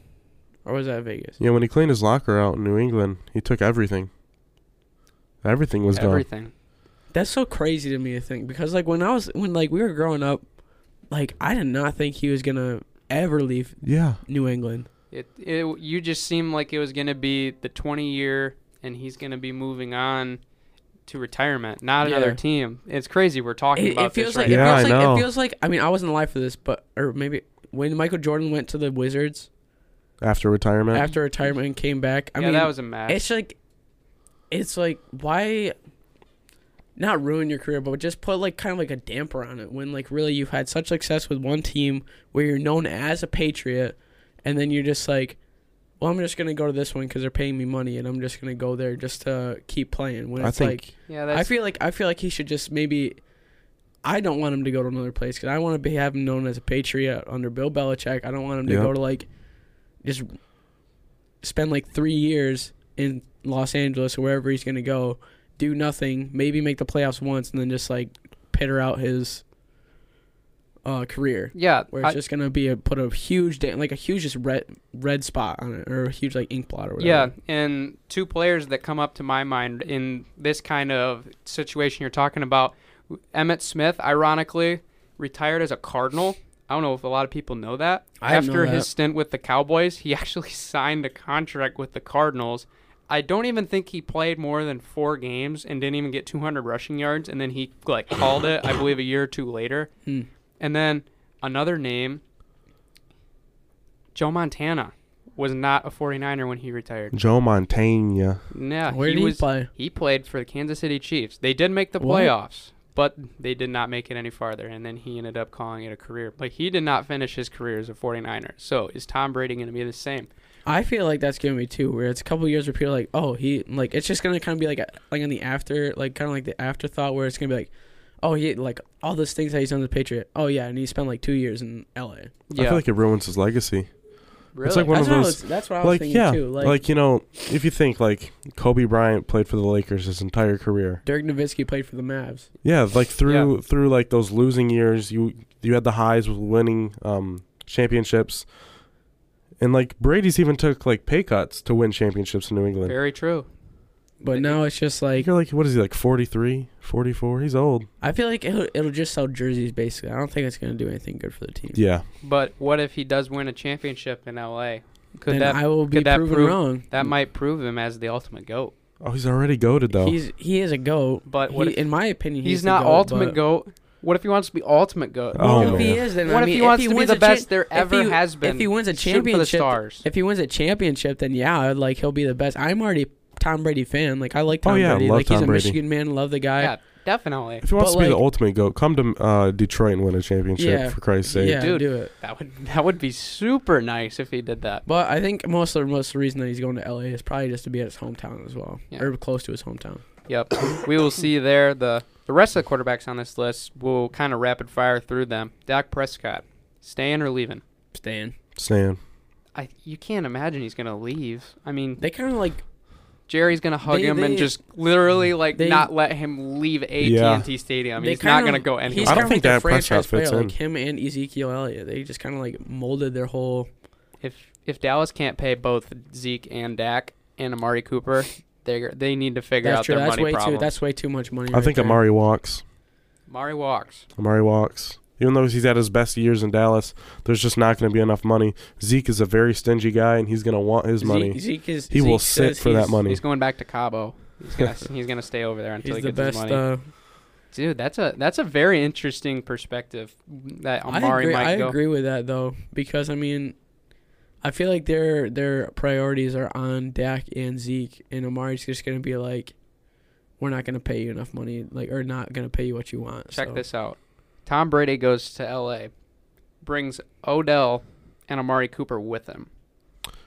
or was that Vegas? Yeah, when he cleaned his locker out in New England, he took everything. Everything was gone. Everything. That's so crazy to me to think because like when I was when like we were growing up, like I did not think he was gonna ever leave Yeah. New England. It, it you just seemed like it was gonna be the 20 year, and he's gonna be moving on. to retirement, not Yeah. another team. It's crazy. We're talking It, about it feels this like right it Yeah, feels I like know. it feels like I mean I wasn't alive for this, but or maybe when Michael Jordan went to the Wizards After retirement. after retirement and came back. I yeah, mean that was a mess. it's like it's like why not ruin your career, but just put like kind of like a damper on it when like really you've had such success with one team where you're known as a patriot, and then you're just like, well, I'm just gonna go to this one because they're paying me money, and I'm just gonna go there just to keep playing. When I it's think- like, yeah, I feel like I feel like he should just maybe. I don't want him to go to another place because I want to be have him known as a patriot under Bill Belichick. I don't want him to Yep. go to like, just spend like three years in Los Angeles or wherever he's gonna go, do nothing, maybe make the playoffs once, and then just like petter out his uh, career. yeah. Where it's I- just gonna be a put a huge da- like a huge just red red spot on it or a huge like ink blot or whatever. Yeah, and two players that come up to my mind in this kind of situation you're talking about. Emmitt Smith, ironically, retired as a Cardinal. I don't know if a lot of people know that. I didn't know After that. his stint with the Cowboys, he [LAUGHS] actually signed a contract with the Cardinals. I don't even think he played more than four games and didn't even get 200 rushing yards. And then he like called it, I believe, a year or two later. Hmm. And then another name, Joe Montana, was not a 49er when he retired. Joe Montana. Yeah, Where he did he was. play? He played for the Kansas City Chiefs. They did make the What? playoffs, but they did not make it any farther. And then he ended up calling it a career. But he did not finish his career as a 49er. So is Tom Brady going to be the same? I feel like that's gonna be too, where it's a couple years where people are like, oh, he like it's just gonna kind of be like a, like on the after, like kind of like the afterthought, where it's gonna be like, oh, he like all those things that he's done as a Patriot. Oh yeah, and he spent like two years in L.A. I Yeah, feel like it ruins his legacy. really. it's like one That's of what, I those- was, that's what I was Like thinking yeah, too. like, Like, you know, if you think like Kobe Bryant played for the Lakers his entire career. Dirk Nowitzki played for the Mavs. Yeah, like through through like those losing years, you you had the highs with winning um, championships, and like Brady's even took like pay cuts to win championships in New England. Very true. But now it's just like You're like, what is he like 43, 44? He's old. I feel like it'll, it'll just sell jerseys basically. I don't think it's gonna do anything good for the team. Yeah, But what if he does win a championship in LA? Could then that I will be could that proven prove- wrong. that might prove him as the ultimate goat? Oh, he's already goaded though. He's he is a goat. But what He- if in my opinion, he's, he's, the not goat, ultimate but- goat? What if he wants to be ultimate goat? Oh, Well, if he is, then what I if he wants to be the a cha- best there if ever he- has been? If he wins a shooting for the championship, stars. if he wins a championship, then yeah, like he'll be the best. I'm already Tom Brady fan. Like I like Tom Oh, Tom yeah, Brady. love like he's a Brady. Michigan man. Love the guy. yeah, definitely. if he wants but, to be the ultimate goat, come to uh, Detroit and win a championship Yeah. for Christ's sake. Yeah, Dude. do it. That would that would be super nice if he did that. But I think most of the most of the reason that he's going to LA is probably just to be at his hometown as well, Yeah. or close to his hometown. Yep. we will see there the the rest of the quarterbacks on this list. We'll kind of rapid fire through them. Dak Prescott, staying or leaving? Staying. Stan. I you can't imagine he's gonna leave. I mean, They kind of like Jerry's gonna hug They- him and just literally like they- not let him leave AT&T Yeah. Stadium. they He's not kinda- gonna go anywhere. He's I don't think like Dak the franchise Prescott fits player, in. like him and Ezekiel Elliott. They just kind of like molded their whole. if if Dallas can't pay both Zeke and Dak and Amari Cooper, they they need to figure That's out true. their That's money way problem. too. That's way too much money. I right think there. Amari walks. Amari walks. Amari walks. Even though he's at his best years in Dallas, there's just not going to be enough money. Zeke is a very stingy guy, and he's going to want his Zeke, money. Zeke is, He will sit for that money. He's going back to Cabo. He's gonna [LAUGHS] he's gonna stay over there until He's he the gets best. his money. Uh, Dude, that's a that's a very interesting perspective that I Amari agree. might I go. agree with that though, because I mean, I feel like their their priorities are on Dak and Zeke, and Amari's just gonna be like, we're not gonna pay you enough money, like, or not gonna pay you what you want. Check so. this out. Tom Brady goes to L.A., brings Odell and Amari Cooper with him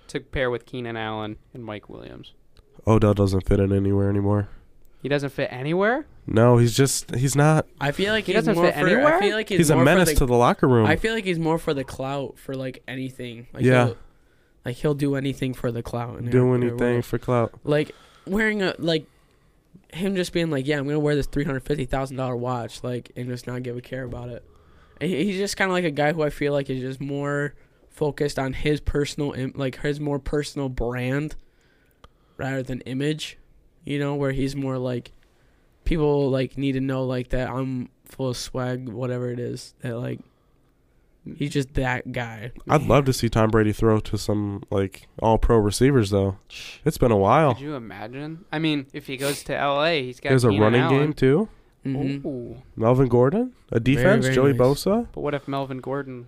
to pair with Keenan Allen and Mike Williams. Odell doesn't fit in anywhere anymore. He doesn't fit anywhere. No, he's just he's not. I feel like He doesn't fit for, anywhere? I feel like he's, He's, a more for menace the, to the locker room. I feel like he's more for the clout for like anything. Like Yeah. He'll, like he'll do anything for the clout. and Do everything, or anything whatever. for clout. Like wearing a like him just being like, yeah, I'm gonna wear this three hundred fifty thousand dollar watch, like, and just not give a care about it. And he- he's just kind of like a guy who I feel like is just more focused on his personal, im- like his more personal brand, rather than image. You know, where he's more like people like need to know like that I'm full of swag, whatever it is that like He's just that guy. I'd love to see Tom Brady throw to some like all pro receivers though. It's been a while. Could you imagine? I mean, if he goes to L.A., he's got There's a running Allen. game too. Mhm. Melvin Gordon, a defense, very Joey nice. Bosa. But what if Melvin Gordon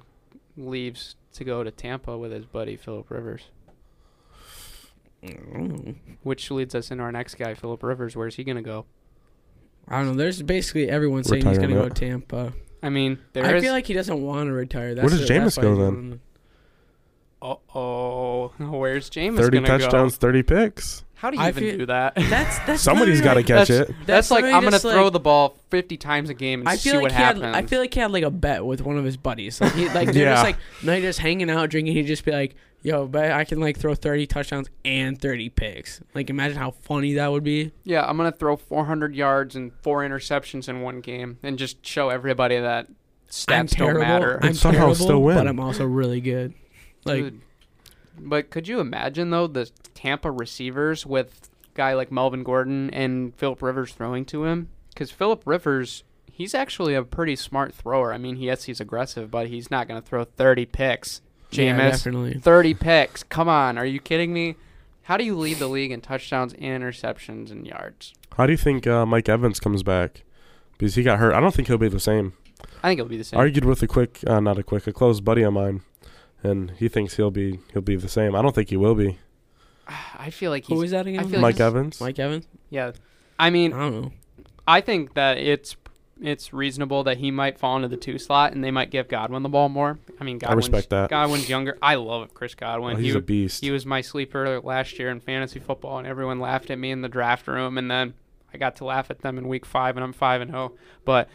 leaves to go to Tampa with his buddy Philip Rivers? Mm. Which leads us into our next guy, Philip Rivers. Where's he gonna go? I don't know. There's basically everyone saying he's gonna go to Retirement. Tampa. I mean, I there is. feel like he doesn't want to retire. That's Where does the- that's Jameis why go he's then? going- oh, oh, where's Jameis Thirty gonna touchdowns, go? thirty picks. How do you I even feel- do that? That's [LAUGHS] that's Somebody's got to literally catch that's- it. That's, like literally I'm gonna just throw like- the ball 50 times a game and I see feel like what he had, happens. I feel like he had like a bet with one of his buddies. Like he like they're [LAUGHS] Yeah. just like night just hanging out drinking. He'd just be like, "Yo, but I can like throw 30 touchdowns and 30 picks." Like imagine how funny that would be. yeah, I'm gonna throw 400 yards and four interceptions in one game and just show everybody that stats I'm don't terrible. matter. I'm somehow terrible, still win. but I'm also really good. Like Dude. But could you imagine though the Tampa receivers with guy like Melvin Gordon and Philip Rivers throwing to him? Because Philip Rivers, he's actually a pretty smart thrower. I mean, yes, he's aggressive, but he's not going to throw 30 picks. Yeah, Jameis, definitely. 30 picks. Come on, are you kidding me? How do you lead the league in touchdowns and interceptions and yards? How do you think uh, Mike Evans comes back? Because he got hurt. I don't think he'll be the same. I think it'll be the same. Argued with a quick, uh, not a quick, a close buddy of mine, and he thinks he'll be he'll be the same. I don't think he will be. [SIGHS] I feel like he's. Who is that again? I feel like Mike he's- Evans. Mike Evans. yeah. I mean, I don't know. I think that it's it's reasonable that he might fall into the two slot and they might give Godwin the ball more. I mean, I Godwin's, respect that. Godwin's younger. I love Chris Godwin. Oh, he, he's a beast. he was my sleeper last year in fantasy football, and everyone laughed at me in the draft room. And then I got to laugh at them in week five, and I'm five and zero. But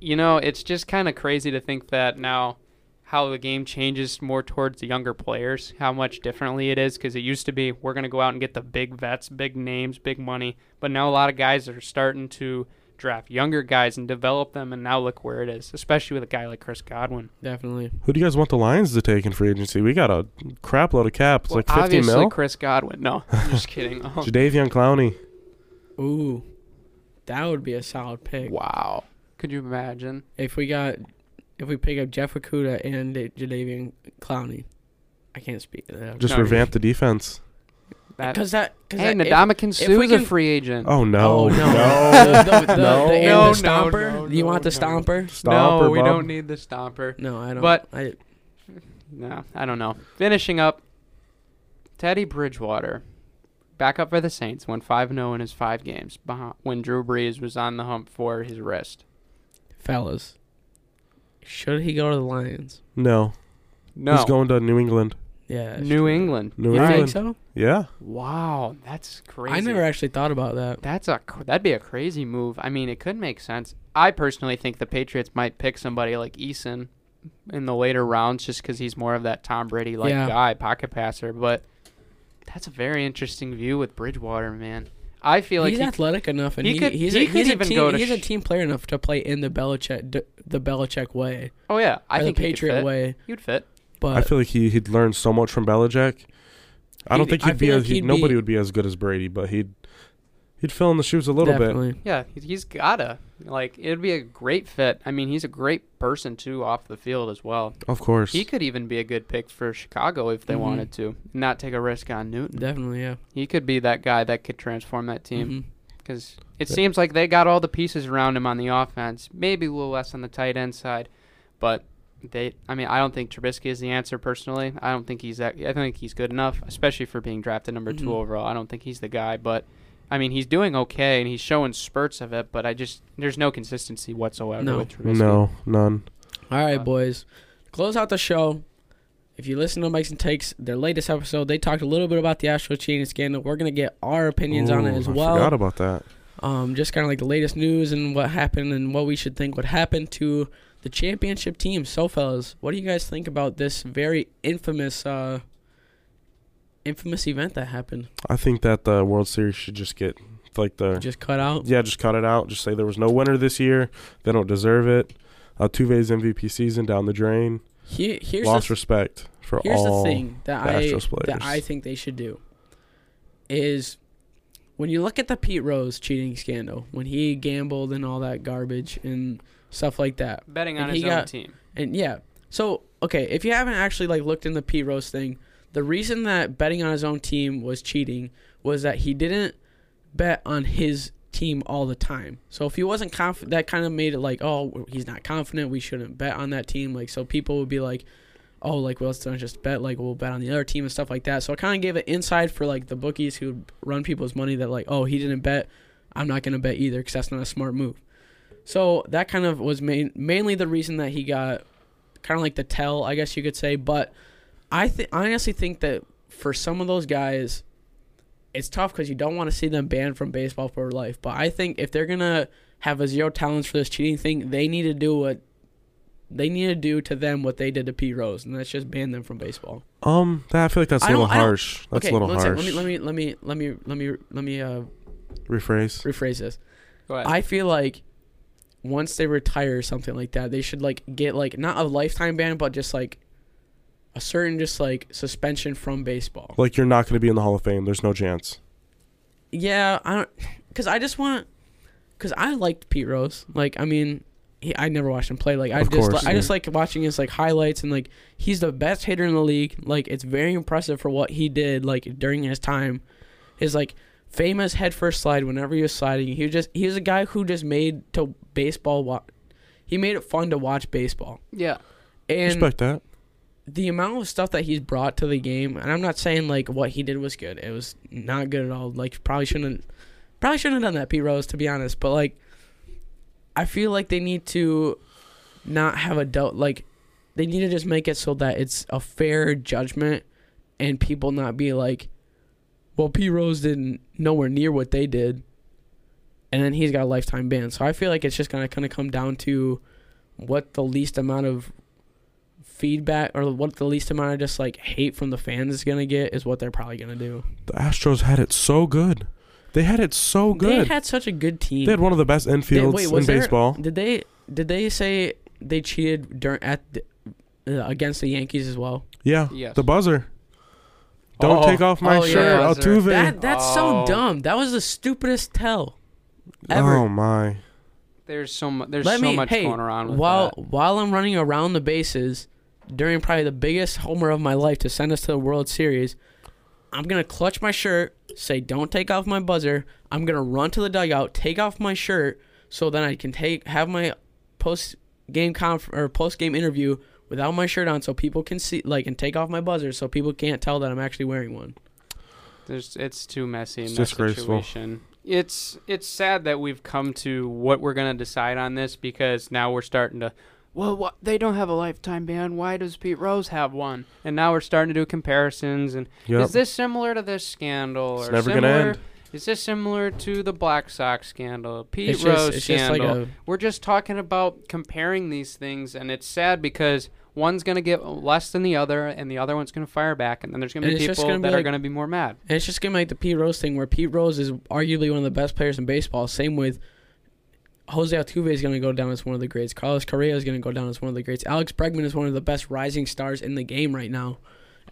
you know, it's just kind of crazy to think that now how the game changes more towards the younger players, how much differently it is. Because it used to be we're going to go out and get the big vets, big names, big money. But now a lot of guys are starting to draft younger guys and develop them, and now look where it is, especially with a guy like Chris Godwin. Definitely. Who do you guys want the Lions to take in free agency? We got a crap load of cap. It's Well, like 50 obviously mil. Chris Godwin. No, [LAUGHS] I'm just kidding. Oh, [LAUGHS] Jadeveon Clowney. Ooh, that would be a solid pick. wow. Could you imagine? If we got, if we pick up Jeff Okudah and Jadeveon Clowney, I can't speak to that. Just No, revamp the defense. That, Because that, cause hey, that, if- Ndamukong if we Suh's a free agent. Oh no. Oh no! no. [LAUGHS] the, the, the, No. the, and No, the stomper. no, Do you want the no. stomper? Stomp no, we bum? don't need the stomper. No, I don't. But- I, [LAUGHS] No, I don't know. Finishing up, Teddy Bridgewater, back up for the Saints, went 5 0 in his five games behi- when Drew Brees was on the hump for his wrist. fellas, should he go to the Lions? No. No. He's going to New England. Yeah. New true. England. New You England. think so? Yeah. Wow, that's crazy. I never actually thought about that. That's a that'd be a crazy move. I mean, it could make sense. I personally think the Patriots might pick somebody like Eason in the later rounds just because he's more of that Tom Brady like Yeah. guy, pocket passer. But that's a very interesting view with Bridgewater, man. I feel like he's he, athletic enough, and he he, could- he's he a, could he's a even team, go to he's a team player enough to play in the Belichick d- the Belichick way, oh yeah, I or think the he could Patriot fit. way. He'd fit. But I feel like he he'd learn so much from Belichick. I don't He'd- think I he'd be feel as like he'd, he'd nobody be- would be as good as Brady, but he'd he'd fill in the shoes a little bit. Yeah, he- he's gotta like it'd be a great fit. I mean, he's a great person too off the field as well. Of course. He could even be a good pick for Chicago if they Mhm. wanted to, not take a risk on Newton. Definitely, yeah. He could be that guy that could transform that team Mhm. because it seems like they got all the pieces around him on the offense. Maybe a little less on the tight end side, but they. I mean, I don't think Trubisky is the answer personally. I don't think he's that. I think he's good enough, especially for being drafted number two Mhm. overall. I don't think he's the guy, but. I mean, he's doing okay and he's showing spurts of it, but I just there's no consistency whatsoever No. with Trubisky. no, none. All right, Uh, boys. Close out the show. If you listen to Mike's and Takes, their latest episode, they talked a little bit about the Astro cheating scandal. We're gonna get our opinions on it Ooh, as I well. forgot about that. um, just kind of like the latest news and what happened and what we should think would happen to the championship team. So, fellas, what do you guys think about this very infamous, uh, infamous event that happened? I think that the World Series should just get like the Just cut out. yeah, just cut it out. Just say there was no winner this year. They don't deserve it. Altuve's MVP season down the drain. Here, here's Lost respect for here's all. the thing that the I Astros that. I think they should do is when you look at the Pete Rose cheating scandal when he gambled and all that garbage and stuff like that. Betting And on he his own got- team. And yeah, So okay, if you haven't actually like looked in the Pete Rose thing, the reason that betting on his own team was cheating was that he didn't bet on his team all the time. So if he wasn't confident, that kind of made it like, oh, he's not confident. We shouldn't bet on that team. Like so, people would be like, oh, like well, let's not just bet. Like we'll bet on the other team and stuff like that. So it kind of gave it inside for like the bookies who run people's money that like, oh, he didn't bet. I'm not gonna bet either because that's not a smart move. So that kind of was main, mainly the reason that he got kind of like the tell, I guess you could say. But I th- I honestly think that for some of those guys, it's tough because you don't want to see them banned from baseball for life. But I think if they're gonna have a zero tolerance for this cheating thing, they need to do what they need to do to them what they did to Pete Rose, and that's just ban them from baseball. Um, that, I feel like that's a I don't- little harsh. That's okay, a little one sec, harsh. Let me let me let me let me let me let me uh, Rephrase. rephrase this. Go ahead. I feel like once they retire or something like that, they should like get like not a lifetime ban, but just like a certain just like suspension from baseball. Like you're not going to be in the Hall of Fame. There's no chance. Yeah, I don't, cause I just want, cause I liked Pete Rose. Like, I mean, he, I never watched him play. Like, I Of just, course, I yeah. just like watching his like highlights and like he's the best hitter in the league. Like, it's very impressive for what he did like during his time. His like famous head first slide whenever he was sliding. He was just he was a guy who just made to baseball. Wa- he made it fun to watch baseball. yeah. And Respect that. the amount of stuff that he's brought to the game, and I'm not saying like what he did was good. It was not good at all. Like probably shouldn't probably shouldn't have done that, Pete Rose, to be honest. But like I feel like they need to not have a doubt like they need to just make it so that it's a fair judgment and people not be like, Well, Pete Rose didn't nowhere near what they did and then he's got a lifetime ban. So I feel like it's just gonna kinda come down to what the least amount of feedback or what the least amount of just like hate from the fans is gonna get is what they're probably gonna do. The Astros had it so good. They had it so good. They had such a good team. They had one of the best They- wait, in there- baseball. Did they did they say they cheated during at the, uh, against the Yankees as well? Yeah. Yes. The buzzer. Don't Oh. take off my Oh, shirt, Buzzer. Altuve. That that's so Oh. dumb. That was the stupidest tell oh, ever. Oh my. There's so much. There's Let so me much hey going around with while that. while I'm running around the bases during probably the biggest homer of my life to send us to the World Series. I'm gonna clutch my shirt, say don't take off my buzzer. I'm gonna run to the dugout, take off my shirt, so then I can take have my post game conf or post game interview without my shirt on, so people can see like and take off my buzzer, so people can't tell that I'm actually wearing one. There's, it's too messy in It's this disgraceful. situation. It's it's sad that we've come to what we're gonna decide on this because now we're starting to. Well, what, they don't have a lifetime ban. Why does Pete Rose have one? And now we're starting to do comparisons. And Yep. is this similar to this scandal? It's or never gonna similar, end. Is this similar to the Black Sox scandal, Pete It's Rose just it's just like scandal? a we're just talking about comparing these things, and it's sad because one's gonna get less than the other, and the other one's gonna fire back, and then there's gonna be people that are gonna be more mad. And it's just gonna be like the Pete Rose thing, where Pete Rose is arguably one of the best players in baseball. Same with Jose Altuve is gonna go down as one of the greats. Carlos Correa is gonna go down as one of the greats. Alex Bregman is one of the best rising stars in the game right now,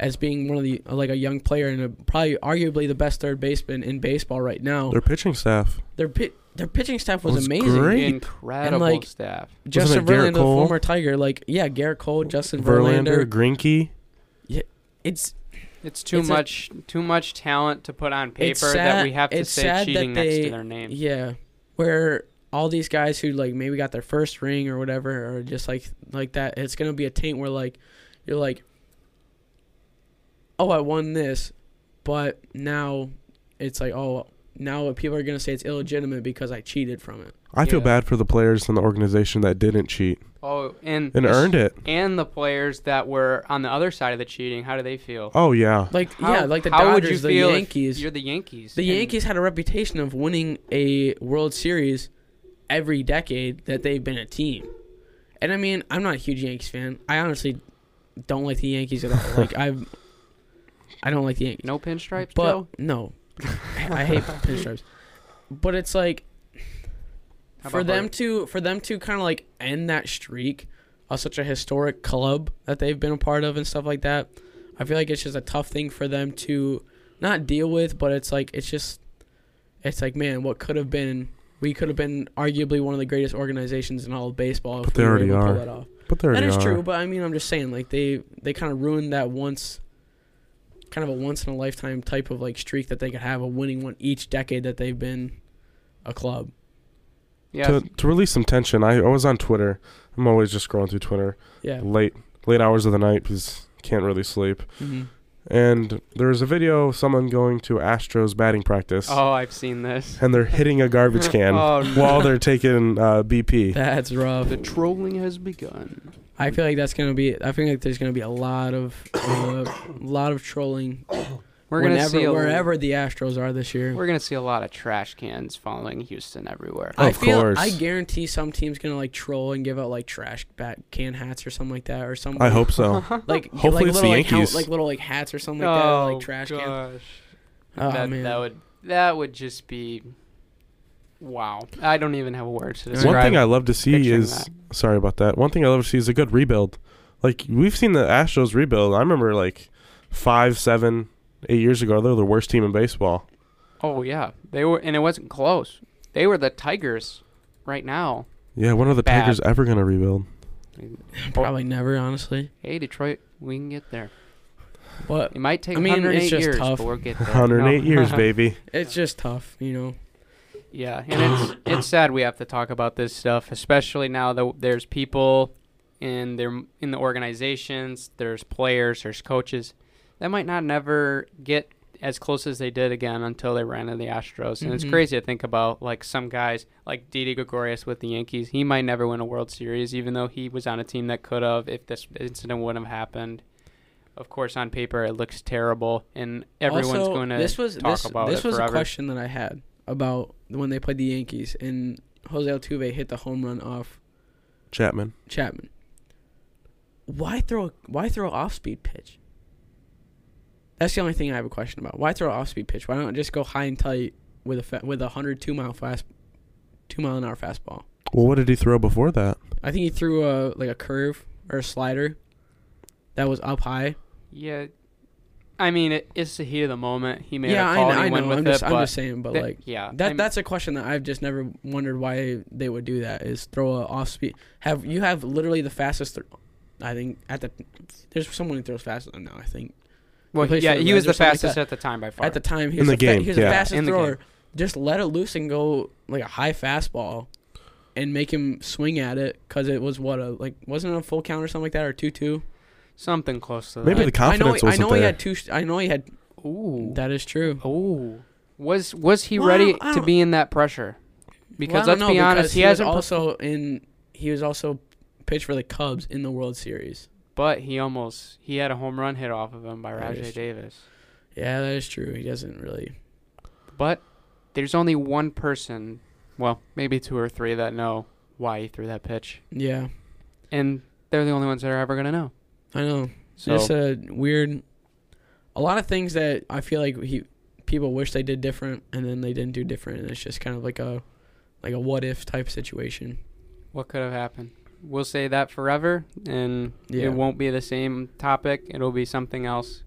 as being one of the like a young player and a, probably arguably the best third baseman in baseball right now. Their pitching staff. Their pi- their pitching staff was, Was amazing. great. Incredible like, staff. Justin it Gerrit Verlander, Cole? former Tiger, like yeah, Gerrit Cole, Justin Verlander, Verlander. Greinke. It's It's too It's a- much too much talent to put on paper It's that we have to say sad that cheating next they- to their name. Yeah, where all these guys who like maybe got their first ring or whatever, or just like like that, it's gonna be a taint where like you're like, oh, I won this, but now it's like oh, now people are gonna say it's illegitimate because I cheated from it. I feel Yeah. bad for the players in the organization that didn't cheat Oh, and and earned it. And the players that were on the other side of the cheating, how do they feel? Oh yeah. Like How- yeah, like the how Dodgers, would you the feel if Yankees. You're the Yankees. The and- Yankees had a reputation of winning a World Series every decade that they've been a team. And I mean, I'm not a huge Yankees fan. I honestly don't like the Yankees at all. [LAUGHS] like I've I don't like the Yankees. No pinstripes, But Joe. no. I hate [LAUGHS] pinstripes. But it's like for them Bart? to for them to kind of like end that streak of such a historic club that they've been a part of and stuff like that. I feel like it's just a tough thing for them to not deal with, but it's like it's just it's like man, what could have been we could have been arguably one of the greatest organizations in all of baseball if But they we were already able to pull are. that off. But there That you is are. true, but I mean, I'm just saying, like they they kind of ruined that once, kind of a once in a lifetime type of like streak that they could have a winning one each decade that they've been a club. Yeah. To, to release some tension, I, I was on Twitter. I'm always just scrolling through Twitter Yeah. late late hours of the night because can't really sleep. Mm-hmm. And there was a video of someone going to Astros batting practice, oh, I've seen this. and they're hitting a garbage [LAUGHS] can Oh, no. while they're taking uh, BP. That's rough. The trolling has begun. I feel like that's gonna be. I feel like there's gonna be a lot of, a lot of trolling. [COUGHS] We're gonna whenever, see a, wherever the Astros are this year. We're gonna see a lot of trash cans following Houston everywhere. I Of feel. course. I guarantee some team's gonna like troll and give out like trash bat can hats or something like that, or some. I hope so. [LAUGHS] Like Hopefully like it's little, the like, hel- Yankees. like little like hats or something like that, oh like trash oh, cans. gosh. Oh that, man. that would that would just be wow. I don't even have words to describe. One thing I love to see picturing is sorry about that. One thing I love to see is a good rebuild. Like we've seen the Astros rebuild. I remember like five, seven, eight years ago, they were the worst team in baseball. Oh yeah, they were, and it wasn't close. They were the Tigers right now. Yeah, when are the Bad. Tigers ever gonna rebuild? [LAUGHS] Probably never, honestly. Hey Detroit, we can get there. But It might take I mean, 108 it's just years, tough. but we'll get [LAUGHS] there. 108 No. years, [LAUGHS] baby. it's just tough, you know. Yeah, and it's [COUGHS] it's sad we have to talk about this stuff, especially now that there's people in their in the organizations, there's players, there's coaches that might not never get as close as they did again until they ran into the Astros. And it's Mhm. crazy to think about like some guys like Didi Gregorius with the Yankees. He might never win a World Series, even though he was on a team that could have if this incident wouldn't have happened. Of course, on paper it looks terrible, and everyone's also, going to this was talk this, about this it was forever. a question that I had about when they played the Yankees and Jose Altuve hit the home run off Chapman. Chapman. Why throw why throw off speed pitch? That's the only thing I have a question about. Why throw off speed pitch? Why don't just go high and tight with a fa- with a hundred two mile fast two mile an hour fastball? Well, what did he throw before that? I think he threw a like a curve or a slider that was up high. Yeah, I mean it, it's the heat of the moment. He made yeah, a I, call kn- and I he went know. with I'm it, just, I'm but just saying, but that- like yeah, that I'm- that's a question that I've just never wondered why they would do that. Is throw a off speed? Have you have literally the fastest? Th- I think at the there's someone who throws faster than now. I think well, he yeah, he was the or something like fastest at the time by far. at the time he In was the the, fa- game, he was the fastest In the thrower. game. Just let it loose and go like a high fastball, and make him swing at it because it was what a like wasn't it a full count or something like that or two two. Something close to Maybe the confidence I know, wasn't I know he had two. sh- I know he had. Ooh, That is true. ooh. Was was he Well, ready to be in that pressure? Because Well, let's don't be honest, because he, was hasn't. per- also in. He was also pitched for the Cubs in the World Series. but he almost he had a home run hit off of him by That is Rajai Davis. Yeah, that is true. He doesn't really. But there's only one person, well, maybe two or three that know why he threw that pitch, Yeah, and they're the only ones that are ever gonna know. I know. So It's a weird. A lot of things that I feel like he people wish they did different, and then they didn't do different. And it's just kind of like a, like a what if type situation. what could have happened? We'll say that forever, and Yeah. it won't be the same topic. It'll be something else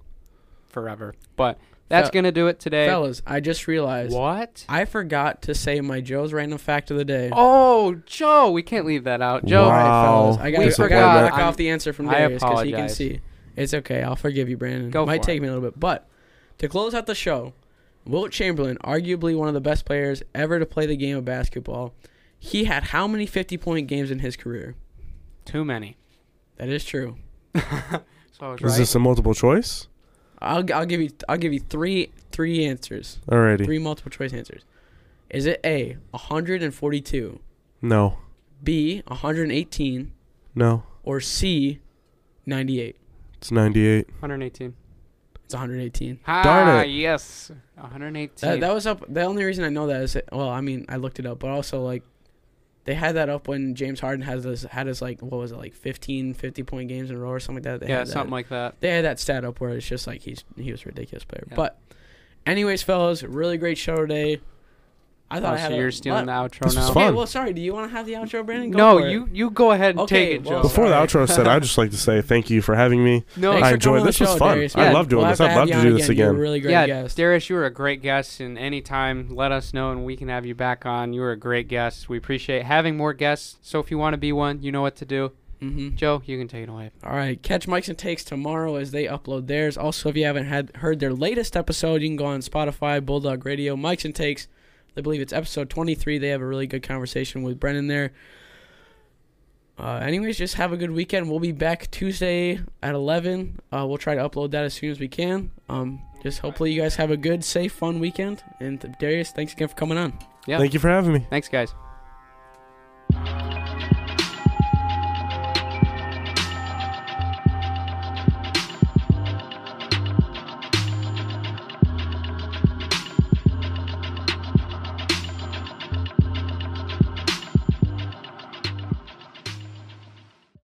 forever. But that's Fel- gonna do it today. Fellas, I just realized What? I forgot to say my Joe's random fact of the day. Oh, Joe, we can't leave that out. Joe, All right, Wow. fellas, I We got forgot. got to I'm- off the answer from I Darius because he can apologize. see. It's okay. I'll forgive you, Brandon. Go Might for take it. me a little bit, but to close out the show, Wilt Chamberlain, arguably one of the best players ever to play the game of basketball, he had how many fifty-point games in his career? too many. That is true. [LAUGHS] So I was Is right. this a multiple choice? I'll I'll give you I'll give you three three answers, Alrighty. three multiple choice answers. Is it A, 142, No. B, 118, No. or C, 98? It's 98. 118. It's 118. Darn Ah, it. yes. 118. That, that was up. The only reason I know that is that, well, I mean, I looked it up, but also like they had that up when James Harden has this had his like what was it like 15 50 point games in a row or something like that. They yeah, something that, like that. They had that stat up where it's just like he's he was a ridiculous player. Yeah. But anyways, fellas, really great show today. I thought Oh, I had so you're stealing the outro This now. was Okay, fun. well, sorry. Do you want to have the outro, Brandon? Go no, for it. you you go ahead and Okay, take it, well, Joe. Before the outro said, I'd just like to say thank you for having me. [LAUGHS] no, I enjoyed this. the was fun. Darius. I love doing We'll this. I'd love to do this You're a again. really great yeah, guest. Darius, you were a great guest, and anytime let us know and we can have you back on. You were a great guest. We appreciate having more guests. So if you want to be one, you know what to do. Mm-hmm. Joe, you can take it away. All right, catch Mike's and Takes tomorrow as they upload theirs. Also, if you haven't had heard their latest episode, you can go on Spotify, Bulldog Radio, Mike's and Takes. I believe it's episode 23. They have a really good conversation with Brennan there. Uh, anyways, just have a good weekend. We'll be back Tuesday at 11. Uh, we'll try to upload that as soon as we can. Um, just hopefully you guys have a good, safe, fun weekend. And Darius, thanks again for coming on. Yeah. Thank you for having me. Thanks, guys.